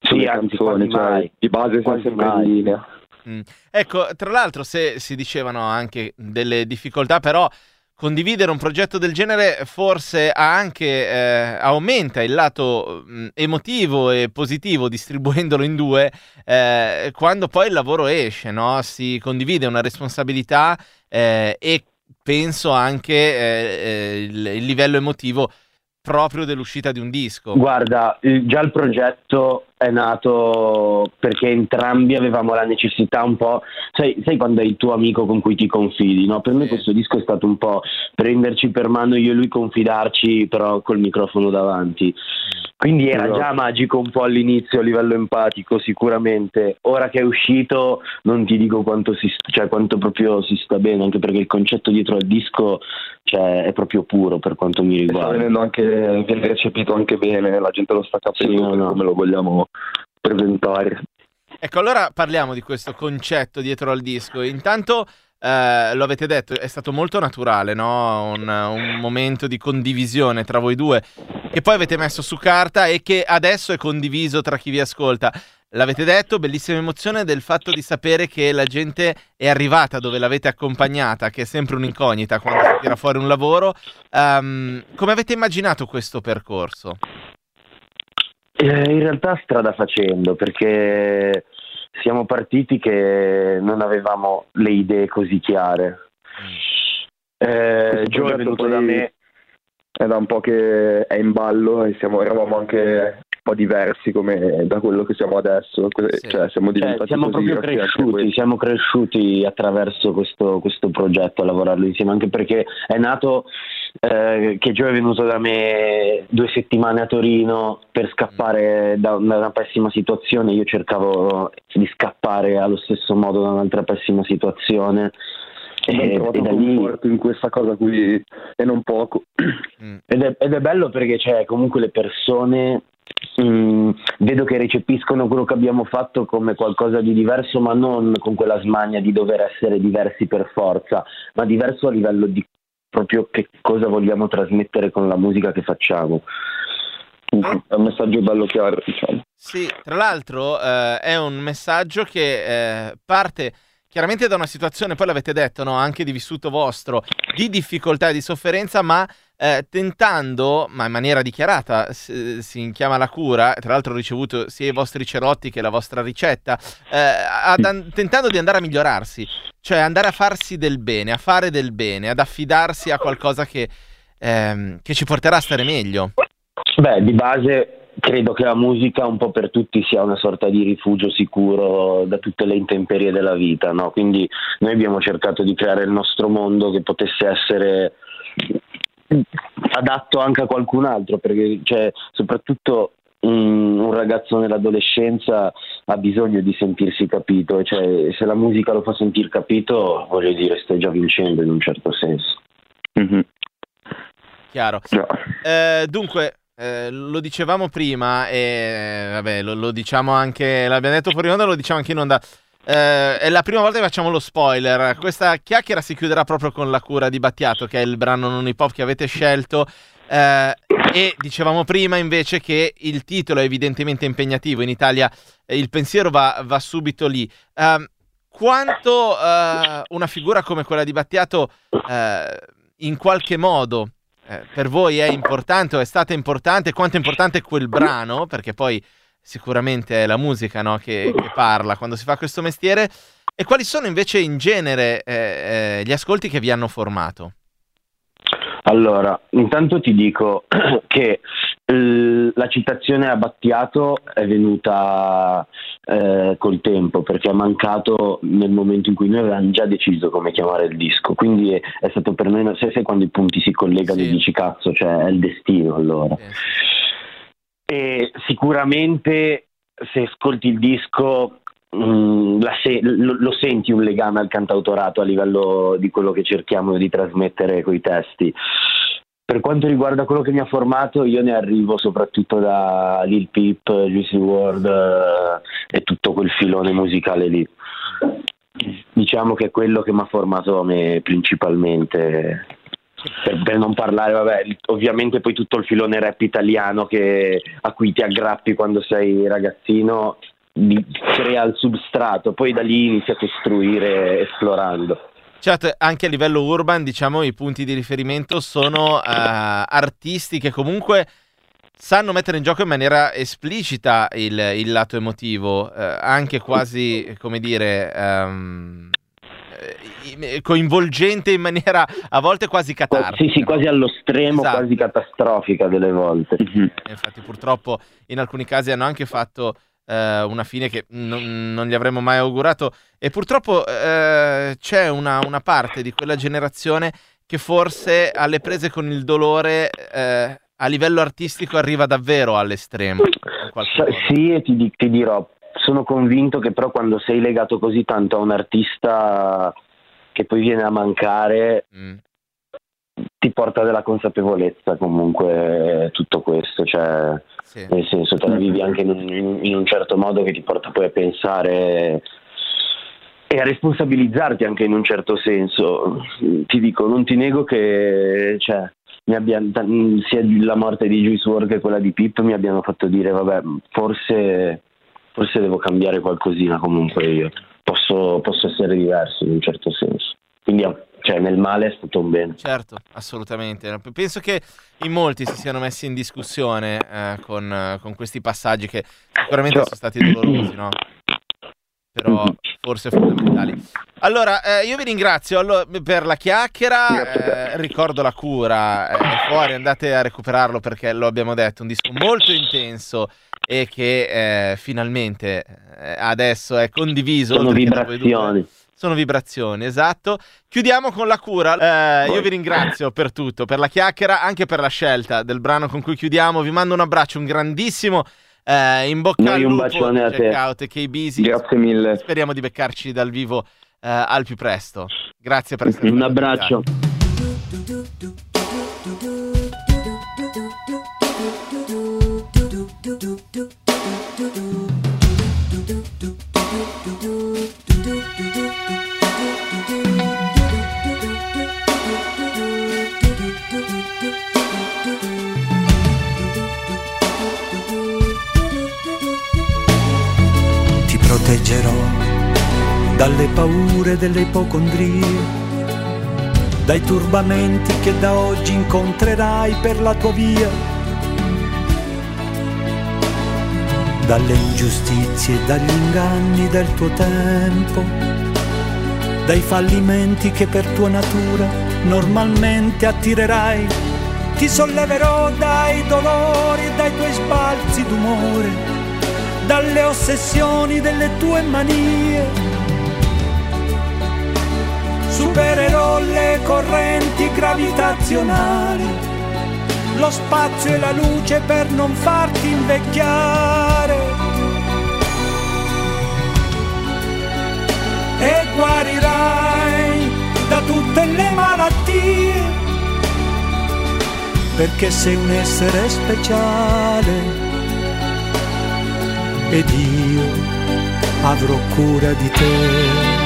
Sì, sulle anzi, canzoni, cioè, mai. di base siamo sempre mai. in linea. Mm. Ecco, tra l'altro, se si dicevano anche delle difficoltà, però condividere un progetto del genere forse anche eh, aumenta il lato mm, emotivo e positivo [LAUGHS] distribuendolo in due eh, quando poi il lavoro esce, no? Si condivide una responsabilità eh, e penso anche eh, eh, il, il livello emotivo proprio dell'uscita di un disco. Guarda, già il progetto è nato perché entrambi avevamo la necessità un po', sai, sai quando è il tuo amico con cui ti confidi, no? Per me questo disco è stato un po' prenderci per mano io e lui confidarci però col microfono davanti. Quindi era già magico un po' all'inizio a livello empatico sicuramente, ora che è uscito non ti dico quanto, si, cioè, quanto proprio si sta bene, anche perché il concetto dietro al disco cioè, è proprio puro per quanto mi riguarda. Sta anche, viene recepito anche bene, la gente lo sta capendo sì, no. come lo vogliamo presentare. Ecco, allora parliamo di questo concetto dietro al disco. Intanto eh, lo avete detto, è stato molto naturale, no? un, un, momento di condivisione tra voi due, che poi avete messo su carta e che adesso è condiviso tra chi vi ascolta. L'avete detto, bellissima emozione del fatto di sapere che la gente è arrivata dove l'avete accompagnata, che è sempre un'incognita quando si tira fuori un lavoro. Um, come avete immaginato questo percorso? Eh, in realtà strada facendo, perché siamo partiti che non avevamo le idee così chiare. Eh, Gio è venuto da me. È da un po' che è in ballo e siamo, eravamo anche po' diversi come da quello che siamo adesso. Sì. Cioè, siamo cioè, diventati cioè, siamo proprio cresciuti, siamo cresciuti attraverso questo, questo progetto a lavorarlo insieme, anche perché è nato eh, che Joe è venuto da me due settimane a Torino per scappare da, una pessima situazione, io cercavo di scappare allo stesso modo da un'altra pessima situazione. E, e da lì in questa cosa qui e non poco mm. [CLEARS THROAT] ed è, ed è bello perché c'è comunque le persone Mm, vedo che recepiscono quello che abbiamo fatto come qualcosa di diverso, ma non con quella smania di dover essere diversi per forza, ma diverso a livello di proprio che cosa vogliamo trasmettere con la musica che facciamo. È un messaggio bello chiaro, diciamo. Sì, tra l'altro eh, è un messaggio che eh, parte chiaramente da una situazione, poi l'avete detto, no? anche di vissuto vostro, di difficoltà e di sofferenza, ma eh, tentando, ma in maniera dichiarata, si, si chiama la cura, tra l'altro ho ricevuto sia i vostri cerotti che la vostra ricetta, eh, ad, an- tentando di andare a migliorarsi, cioè andare a farsi del bene, a fare del bene, ad affidarsi a qualcosa che, ehm, che ci porterà a stare meglio. Beh, di base credo che la musica un po' per tutti sia una sorta di rifugio sicuro da tutte le intemperie della vita, no? Quindi noi abbiamo cercato di creare il nostro mondo che potesse essere adatto anche a qualcun altro, perché cioè, soprattutto un, un, ragazzo nell'adolescenza ha bisogno di sentirsi capito, cioè, se la musica lo fa sentire capito, voglio dire, stai già vincendo in un certo senso. Mm-hmm. Chiaro. No. Eh, dunque, eh, lo dicevamo prima e vabbè, lo, lo, diciamo anche, l'abbiamo detto fuori onda, lo diciamo anche in onda. Eh, è la prima volta che facciamo lo spoiler. Questa chiacchiera si chiuderà proprio con la cura di Battiato, che è il brano non hip hop che avete scelto. Eh, e dicevamo prima invece che il titolo è evidentemente impegnativo. In Italia eh, il pensiero va, va subito lì. Ehm, quanto eh, una figura come quella di Battiato eh, in qualche modo per voi è importante o è stata importante? Quanto è importante quel brano? Perché poi sicuramente è la musica no? che, che, parla quando si fa questo mestiere. E quali sono invece in genere eh, eh, gli ascolti che vi hanno formato? Allora, intanto ti dico [CLEARS THROAT] che l- la citazione a Battiato è venuta eh, col tempo perché è mancato nel momento in cui noi avevamo già deciso come chiamare il disco, quindi è, è stato per noi, se sai quando i punti si collegano sì. e dici cazzo, cioè è il destino allora. Sì. E sicuramente se ascolti il disco mh, mm, se- lo-, lo, senti un legame al cantautorato a livello di quello che cerchiamo di trasmettere con i testi. Per quanto riguarda quello che mi ha formato, io ne arrivo soprattutto da Lil Peep, Juicy World eh, e tutto quel filone musicale lì. Diciamo che è quello che mi ha formato a me principalmente per, non parlare, vabbè, ovviamente poi tutto il filone rap italiano che, a cui ti aggrappi quando sei ragazzino crea il substrato, poi da lì inizi a costruire esplorando. Certo, anche a livello urban, diciamo, i punti di riferimento sono uh, artisti che comunque sanno mettere in gioco in maniera esplicita il, il lato emotivo, uh, anche quasi, come dire, um, coinvolgente in maniera a volte quasi catartica. Sì, sì, quasi allo stremo, esatto. quasi catastrofica delle volte. Mm-hmm. Infatti, purtroppo in alcuni casi hanno anche fatto eh, una fine che non, non, gli avremmo mai augurato e purtroppo eh, c'è una, una, parte di quella generazione che forse alle prese con il dolore eh, a livello artistico arriva davvero all'estremo. Sì, e ti, ti dirò, sono convinto che però quando sei legato così tanto a un artista che poi viene a mancare, mm. ti porta della consapevolezza comunque tutto questo, cioè sì. nel senso te la vivi anche in un, in un, certo modo che ti porta poi a pensare e a responsabilizzarti anche in un certo senso. Ti dico, non ti nego che cioè, abbia, sia la morte di Juice WRLD che quella di Pip mi abbiano fatto dire vabbè, forse, forse devo cambiare qualcosina comunque io, posso, posso essere diverso in un certo senso. Quindi cioè, nel male è stato un bene. Certo, assolutamente. Penso che in molti si siano messi in discussione eh, con, con, questi passaggi che sicuramente cioè... sono stati dolorosi, no? Però forse fondamentali. Allora, eh, io vi ringrazio allora, per la chiacchiera, eh, ricordo la cura, eh, è fuori, andate a recuperarlo perché lo abbiamo detto, un disco molto intenso e che eh, finalmente eh, adesso è condiviso. Sono vibrazioni. Sono vibrazioni, esatto. Chiudiamo con la cura. Eh, io vi ringrazio per tutto, per la chiacchiera, anche per la scelta del brano con cui chiudiamo. Vi mando un abbraccio, un grandissimo eh, in bocca Noi al lupo, bacione a te. Out. Grazie mille. Speriamo di beccarci dal vivo eh, al più presto. Grazie per essere Un abbraccio. Proteggerò dalle paure delle ipocondrie, dai turbamenti che da oggi incontrerai per la tua via, dalle ingiustizie dagli inganni del tuo tempo, dai fallimenti che per tua natura normalmente attirerai. Ti solleverò dai dolori dai tuoi sbalzi d'umore dalle ossessioni delle tue manie. Supererò le correnti gravitazionali, lo spazio e la luce per non farti invecchiare. Guarirai da tutte le malattie, perché sei un essere speciale ed io avrò cura di te.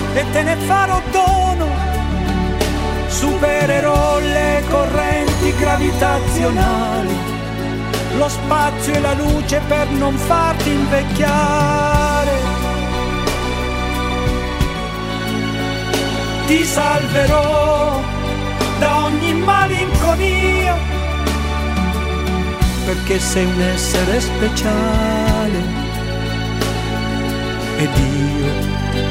e te ne farò dono. Supererò le correnti gravitazionali, lo spazio e la luce per non farti invecchiare ti salverò da ogni malinconia, perché sei un essere speciale ed io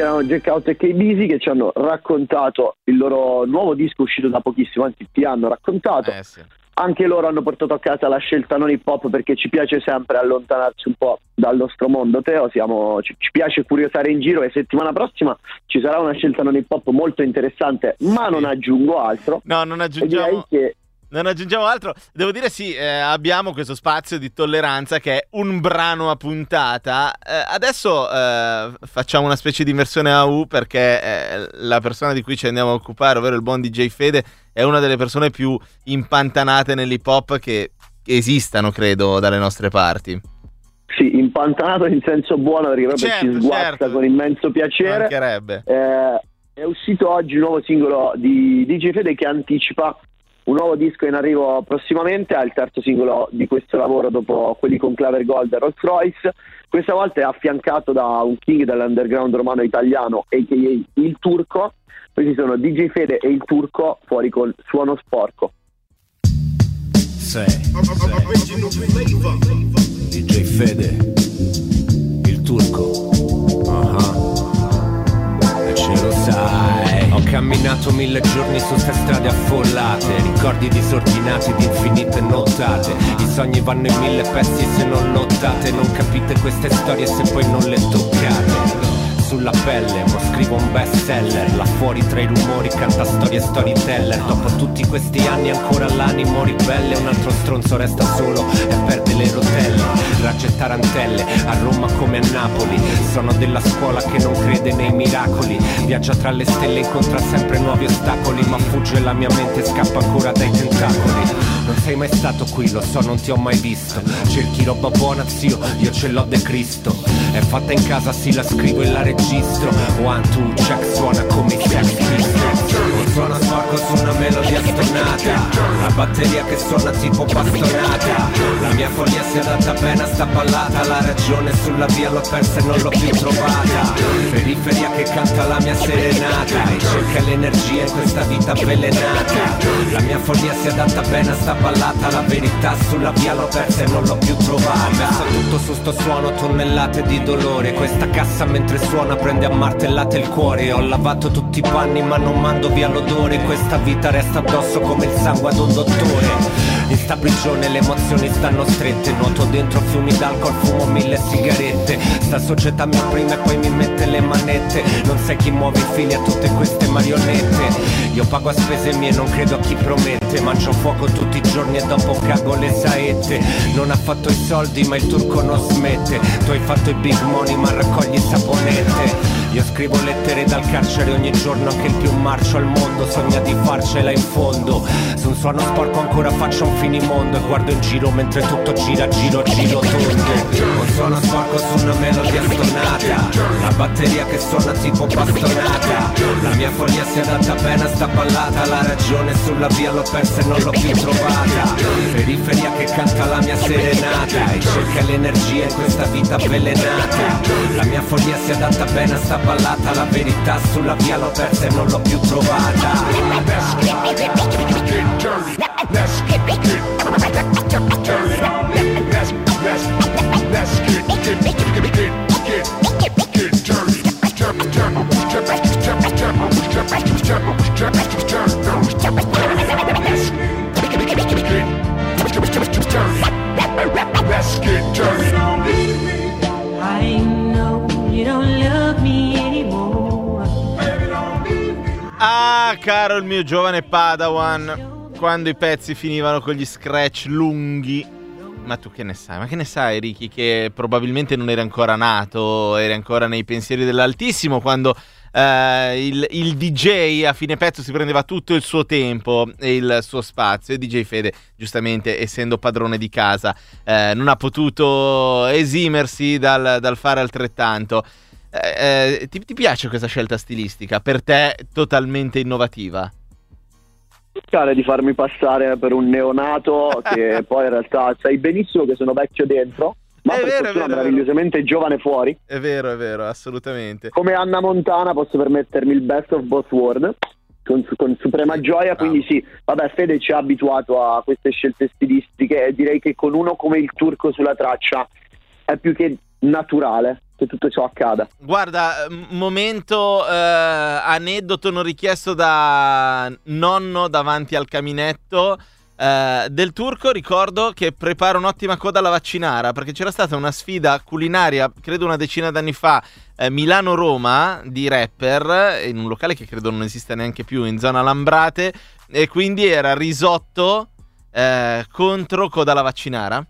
Erano Jack Out e K-Busy che ci hanno raccontato il loro nuovo disco uscito da pochissimo, anzi ti hanno raccontato. Eh, sì. Anche loro hanno portato a casa la scelta non hip hop perché ci piace sempre allontanarsi un po' dal nostro mondo, Teo. Siamo, ci, ci, piace curiosare in giro e settimana prossima ci sarà una scelta non hip hop molto interessante, ma non aggiungo altro. No, non aggiungiamo. Che non aggiungiamo altro. Devo dire sì, eh, abbiamo questo spazio di tolleranza che è un brano a puntata. Eh, adesso eh, facciamo una specie di immersione a U perché eh, la persona di cui ci andiamo a occupare, ovvero il buon DJ Fede, è una delle persone più impantanate nell'hip hop che esistano, credo, dalle nostre parti. Sì, impantanato in senso buono perché proprio certo, ci sguazza certo. con immenso piacere. Mancherebbe. Eh, è uscito oggi il nuovo singolo di DJ Fede che anticipa un nuovo disco in arrivo prossimamente, è il terzo singolo di questo lavoro dopo quelli con Claver Gold e Rolls Royce. Questa volta è affiancato da un king dell'underground romano italiano, a.k.a. Il Turco. Questi sono DJ Fede e Il Turco fuori col suono sporco. Sì, sì. DJ Fede, Il Turco. Uh-huh. E ce lo sai. Camminato mille giorni su ste strade affollate Ricordi disordinati di infinite nottate. I sogni vanno in mille pezzi se non lottate Non capite queste storie se poi non le toccate. Sulla pelle, mo scrivo un bestseller Là fuori tra i rumori canta storie storyteller. Dopo tutti questi anni ancora l'animo ribelle Un altro stronzo resta solo e perde le rotelle Ragge tarantelle, a Roma come a Napoli Sono della scuola che non crede nei miracoli. Viaggia tra le stelle, incontra sempre nuovi ostacoli Ma fugge la mia mente, scappa ancora dai tentacoli non sei mai stato qui, lo so, non ti ho mai visto. Cerchi roba buona, zio, io ce l'ho de Cristo. È fatta in casa, sì, la scrivo e la registro. One, two, check, suona come i Sex Pistols Un suono sporco su una melodia stonata. La batteria che suona tipo bastonata. La mia follia si adatta bene a sta ballata. La ragione sulla via l'ho persa e non l'ho più trovata. Periferia che canta la mia serenata. E cerca l'energia in questa vita avvelenata. La mia follia si adatta bene a sta ballata La verità sulla via l'ho persa e non l'ho più trovata. Ho messo tutto su sto suono, tonnellate di dolore. Questa cassa mentre suona prende a martellate il cuore. Ho lavato tutti i panni ma non mando via l'odore. Questa vita resta addosso come il sangue ad un dottore in sta prigione le emozioni stanno strette. Nuoto dentro fiumi d'alcol, fumo mille sigarette. Sta società mi opprime e poi mi mette le manette. Non sai chi muove i fili a tutte queste marionette. Io pago a spese mie, non credo a chi promette. Mangio fuoco tutti i giorni e dopo cago le saette. Non ha fatto i soldi ma il turco non smette. Tu hai fatto i big money ma raccogli saponette. Io scrivo lettere dal carcere ogni giorno, anche il più marcio al mondo. Sogna di farcela in fondo. Su un suono sporco ancora faccio un finimondo e guardo in giro mentre tutto gira, giro, giro tondo. Un suono sporco su una melodia stonata, la batteria che suona tipo bastonata. La mia follia si adatta bene a sta ballata, la ragione sulla via l'ho persa e non l'ho più trovata. Periferia che canta la mia serenata e cerca l'energia in questa vita avvelenata. La mia follia si adatta bene a sta ballata La verità sulla via l'ho persa e non l'ho più trovata Let's get dirty. Let's get dirty. Let's let's let's get get get get get get dirty. Turn turn turn turn turn turn turn Let's get dirty. I know you don't love me anymore. Ah, caro il mio giovane Padawan, quando i pezzi finivano con gli scratch lunghi. Ma tu che ne sai? Ma che ne sai, Ricky? Che probabilmente non eri ancora nato, eri ancora nei pensieri dell'Altissimo quando eh, il, il DJ a fine pezzo si prendeva tutto il suo tempo e il suo spazio. E DJ Fede, giustamente, essendo padrone di casa, eh, non ha potuto esimersi dal, dal fare altrettanto. Eh, ti, ti piace questa scelta stilistica? Per te totalmente innovativa? Cercare di farmi passare per un neonato che [LAUGHS] poi in realtà sai benissimo che sono vecchio dentro, ma È per vero, è fortuna vero, è vero. meravigliosamente giovane fuori. È vero, è vero, assolutamente. Come Anna Montana posso permettermi il best of both world con, con suprema gioia, quindi sì, vabbè Fede ci ha abituato a queste scelte stilistiche e direi che con uno come il turco sulla traccia è più che naturale che tutto ciò accada. Guarda, momento eh, aneddoto non richiesto da nonno davanti al caminetto. eh, del turco ricordo che prepara un'ottima coda alla vaccinara perché c'era stata una sfida culinaria, credo una decina d'anni fa, eh, Milano-Roma di rapper in un locale che credo non esista neanche più in zona Lambrate e quindi era risotto eh, contro coda alla vaccinara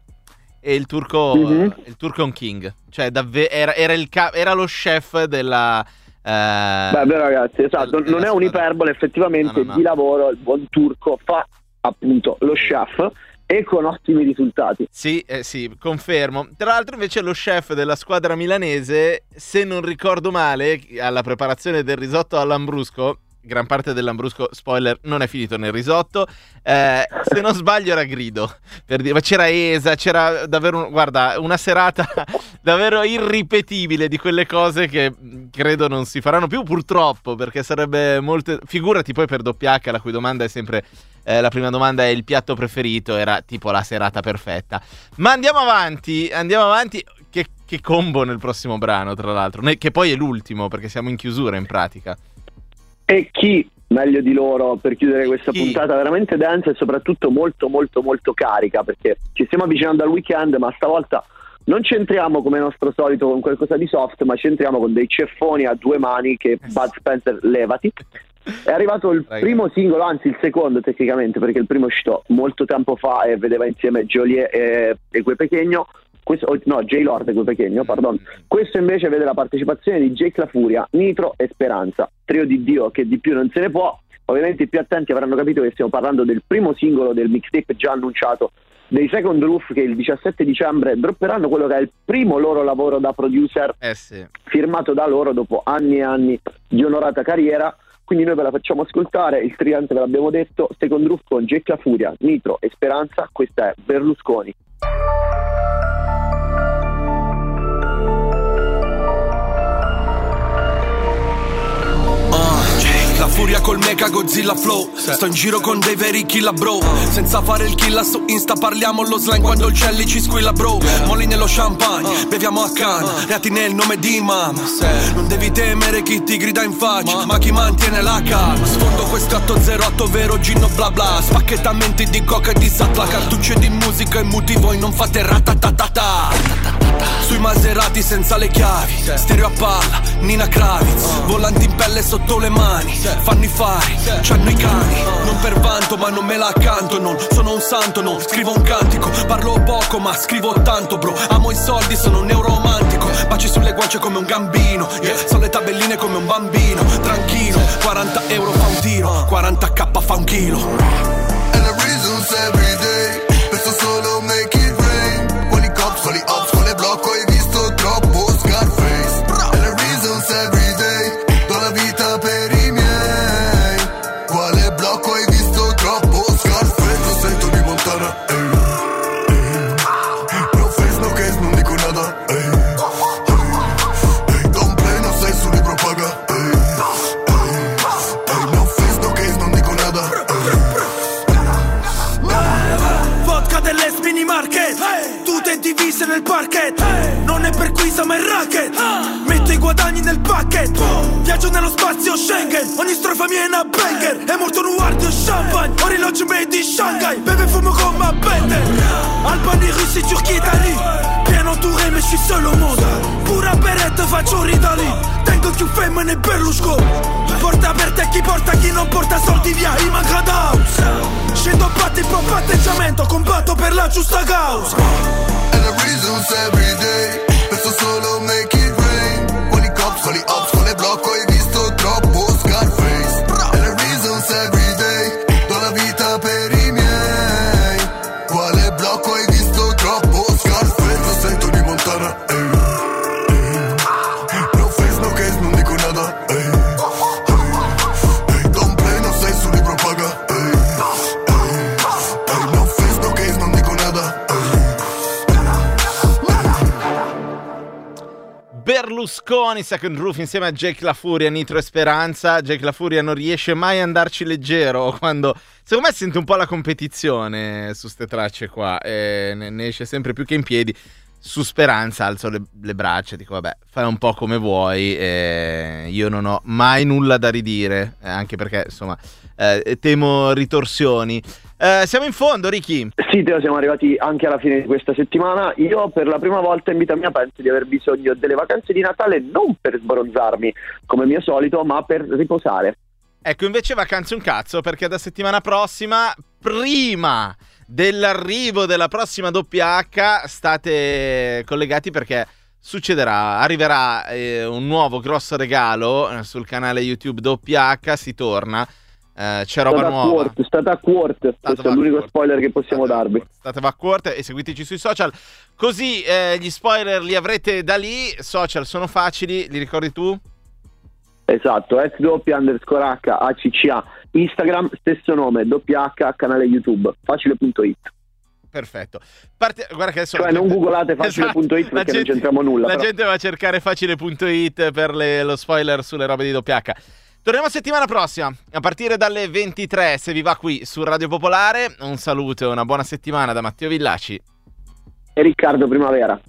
e il turco, Mhm. il turco è un king, cioè davve- era, era ca- era lo chef della... eh, Beh, ragazzi, esatto, non è un'iperbole, effettivamente No, no, no. di lavoro il buon turco fa appunto lo chef e con ottimi risultati. Sì, eh, sì, confermo. Tra l'altro invece lo chef della squadra milanese, se non ricordo male, alla preparazione del risotto all'ambrusco, gran parte dell'ambrusco, spoiler, non è finito nel risotto, eh, se non sbaglio era grido, per dire, ma c'era Esa, c'era davvero, un- guarda, una serata [LAUGHS] davvero irripetibile di quelle cose che mh, credo non si faranno più purtroppo, perché sarebbe molto... Figurati poi per doppia H, la cui domanda è sempre... eh, la prima domanda è il piatto preferito, era tipo la serata perfetta. Ma andiamo avanti, andiamo avanti. Che, che combo nel prossimo brano, tra l'altro, che poi è l'ultimo, perché siamo in chiusura in pratica. E chi meglio di loro per chiudere questa Chi? puntata veramente densa e soprattutto molto molto molto carica perché ci stiamo avvicinando al weekend ma stavolta non centriamo come nostro solito con qualcosa di soft ma centriamo con dei ceffoni a due mani che Bud Spencer levati è arrivato il Raga. primo singolo anzi il secondo tecnicamente perché il primo è uscito molto tempo fa e vedeva insieme Joliet e, e Gue Pechegno questo, oh, no, J Lord Gue Pechegno, pardon. Questo invece vede la partecipazione di Jake La Furia, Nitro e Speranza, trio di Dio che di più non se ne può. Ovviamente i più attenti avranno capito che stiamo parlando del primo singolo del mixtape già annunciato dei Second Roof che il 17 dicembre dropperanno quello che è il primo loro lavoro da producer Eh sì. firmato da loro dopo anni e anni di onorata carriera. Quindi noi ve la facciamo ascoltare, il triante ve l'abbiamo detto, Second Roof con Jake La Furia, Nitro e Speranza, questa è Berlusconi. Furia col mega Godzilla flow. Sto in giro con dei veri killa bro. Senza fare il killa su Insta parliamo lo slang quando il celli ci squilla bro. Molli nello champagne, beviamo a can. Reati nel nome di imam. Non devi temere chi ti grida in faccia Ma. chi mantiene la calma. Sfondo questo 808 vero ginno bla bla. Spacchettamenti di coca e di satla Cartucce di musica e muti voi non fate ratatatata sui Maserati senza le chiavi Stereo a palla, Nina Kravitz. Volanti in pelle sotto le mani Fanno i fari, c'hanno i cani. Non per vanto ma non me la accanto Non sono un santo, non scrivo un cantico. Parlo poco ma scrivo tanto bro. Amo i soldi, sono un neoromantico Baci sulle guance come un gambino yeah. Sono le tabelline come un bambino Tranquillo, 40 euro fa un tiro 40k fa un chilo. And the reasons every faccio ridali Tengo più femmine Berlusconi. Porta aperta chi porta chi non porta soldi via. I manca house Scendo patti po' patteggiamento. Combatto per la giusta causa. And the reasons every day. Penso solo make it rain. Quali cops, quali ops, Berlusconi, Second Roof insieme a Jake La Furia, Nitro e Speranza. Jake La Furia non riesce mai a andarci leggero [LAUGHS] quando... Secondo me sente un po' la competizione su ste tracce qua e ne, esce sempre più che in piedi. su Speranza alzo le, le braccia dico vabbè fai un po' come vuoi eh, io non ho mai nulla da ridire eh, anche perché insomma eh, temo ritorsioni Eh, siamo in fondo Ricky Sì, Teo, siamo arrivati anche alla fine di questa settimana. Io per la prima volta in vita mia penso di aver bisogno delle vacanze di Natale non per sbronzarmi come mio solito, ma per riposare. Ecco, invece vacanze un cazzo, perché da settimana prossima, prima dell'arrivo della prossima WH, state collegati perché succederà, arriverà eh, un nuovo grosso regalo eh, sul canale YouTube WH, si torna, eh, c'è roba State a nuova. Quart, state a Quart, questo è l'unico spoiler che possiamo darvi. State backward e seguiteci sui social. Così eh, gli spoiler li avrete da lì. Social sono facili, li ricordi tu? Esatto, SW underscore H ACCA, Instagram, stesso nome, WH, canale YouTube, facile.it. Perfetto. Parte- Guarda che adesso Cioè la non gente- googlate facile.it Esatto. perché La non gente- c'entriamo nulla. La però. gente va a cercare facile.it per le- lo spoiler sulle robe di WH. Torniamo settimana prossima, a partire dalle 23, se vi va qui su Radio Popolare. Un saluto e una buona settimana da Matteo Villaci. E Riccardo Primavera.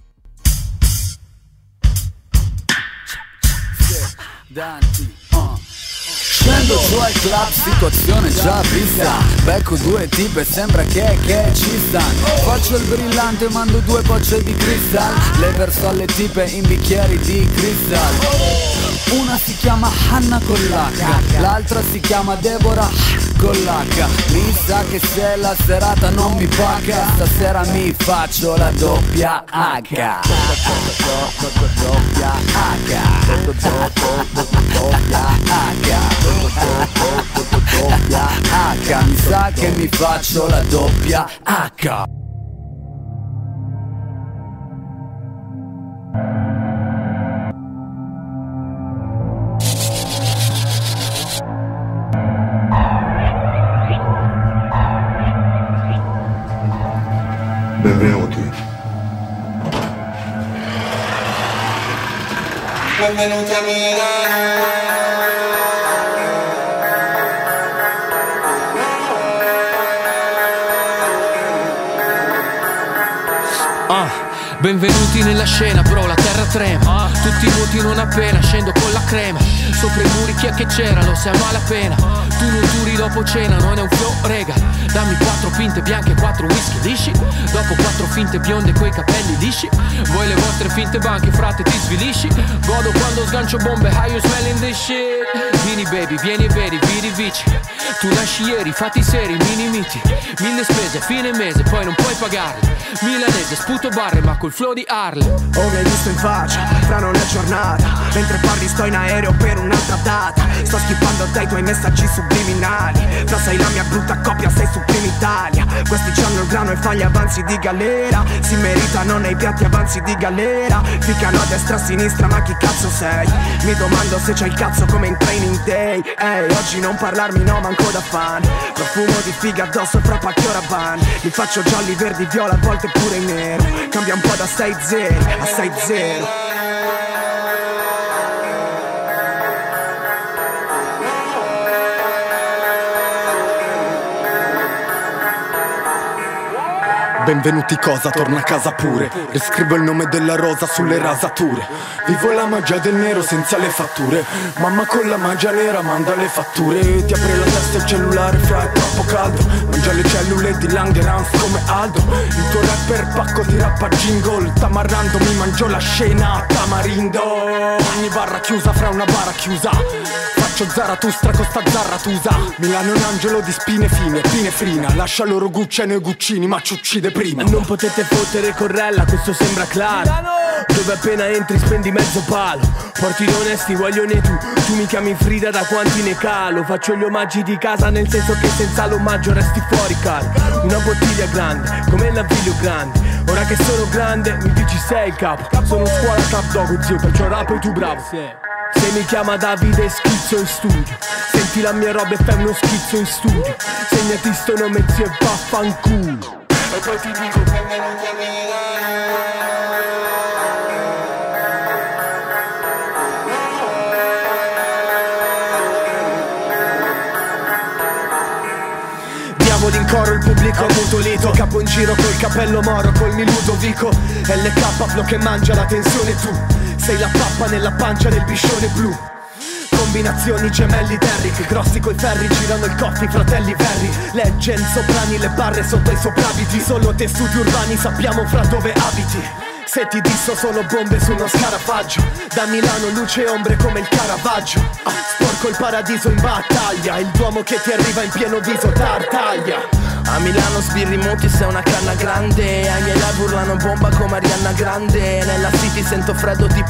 Danti. Scendo su al club, situazione già vista. Becco due tipe, sembra che, che ci stanno Faccio il brillante, mando due bocce di cristal. Le verso alle tipe in bicchieri di cristal. Una si chiama Hanna con l'H, l'altra si chiama Deborah con l'H Mi sa che se la serata non mi paga, stasera mi faccio la doppia H. Doppia H Mi sa che mi faccio la doppia H Benvenuti a Ah, benvenuti nella scena, bro, la terra trema. Tutti nuoti non appena scendo con la crema. Sopra i muri chi è che c'era, lo sai a malapena. Tu non duri dopo cena, non è un flow, rega. Dammi quattro pinte bianche e quattro whisky lisci. Dopo quattro finte bionde coi capelli lisci. Voi le vostre finte banche, frate, ti svilisci. Godo quando sgancio bombe, how you smelling this shit? Vieni baby, vieni e vedi, vidi vici. Tu nasci ieri, fatti seri, mini miti. Mille spese, fine mese, poi non puoi pagarle. Milanese, sputo barre, ma col flow di Harlem. Oh mi hai visto in faccia, fra non è giornata Mentre parli sto in aereo per un'altra data Sto schippando a te i tuoi messaggi subliminali Fra sei la mia brutta coppia, sei su Prima Italia Questi c'hanno il grano e fanno gli avanzi di galera Si meritano nei piatti avanzi di galera Ficcano a destra a sinistra ma chi cazzo sei? Mi domando se c'è il cazzo come in training day Ehi, oggi non parlarmi no manco da fan. Profumo di figa addosso fra pacchio van Mi faccio gialli, verdi, viola, a volte pure nero. Cambia un po' da 6-0 a 6-0 Benvenuti cosa, torna a casa pure. Riscrivo il nome della rosa sulle rasature. Vivo la magia del nero senza le fatture. Mamma con la magia nera manda le fatture. Ti apre la testa il cellulare fra è troppo caldo. Mangia le cellule di Langerhans come Aldo. Il tuo rapper pacco ti rappa jingle. Tamarrando mi mangio la scena a tamarindo. Ogni barra chiusa fra una bara chiusa Faccio Zaratustra con sta Zarratusa Milano è un angelo di spine fine, pine frina Lascia loro Gucci e noi Guccini ma ci uccide prima. Non potete fottere corrella, questo sembra claro. Dove appena entri spendi mezzo palo. Porti onesti, voglione tu. Tu mi chiami Frida da quanti ne calo? Faccio gli omaggi di casa nel senso che senza l'omaggio resti fuori caro. Una bottiglia grande, come la figlio grande. Ora che sono grande mi dici sei il capo. Sono scuola cap dog zio, perciò rap e tu bravo mi chiama Davide schizzo in studio. Senti la mia roba e fai uno schizzo in studio. Segnati sto nome zio e vaffanculo. E poi ti dico Cavoli in coro, il pubblico ammutolito Capo in giro col cappello moro, col mi Ludovico LK flow che mangia la tensione tu Sei la pappa nella pancia del biscione blu. Combinazioni gemelli Derrick Grossi coi ferri girano il coffee fratelli verri. Legend soprani le barre sotto i sopravviti Solo tessuti urbani sappiamo fra dove abiti. Se ti disso sono bombe su uno scarafaggio Da Milano luce e ombre come il Caravaggio. Ah, Sporco il paradiso in battaglia Il duomo che ti arriva in pieno viso tartaglia A Milano sbirri muti sei una canna grande. Ai miei live urlano bomba come Arianna Grande. Nella city sento freddo tipo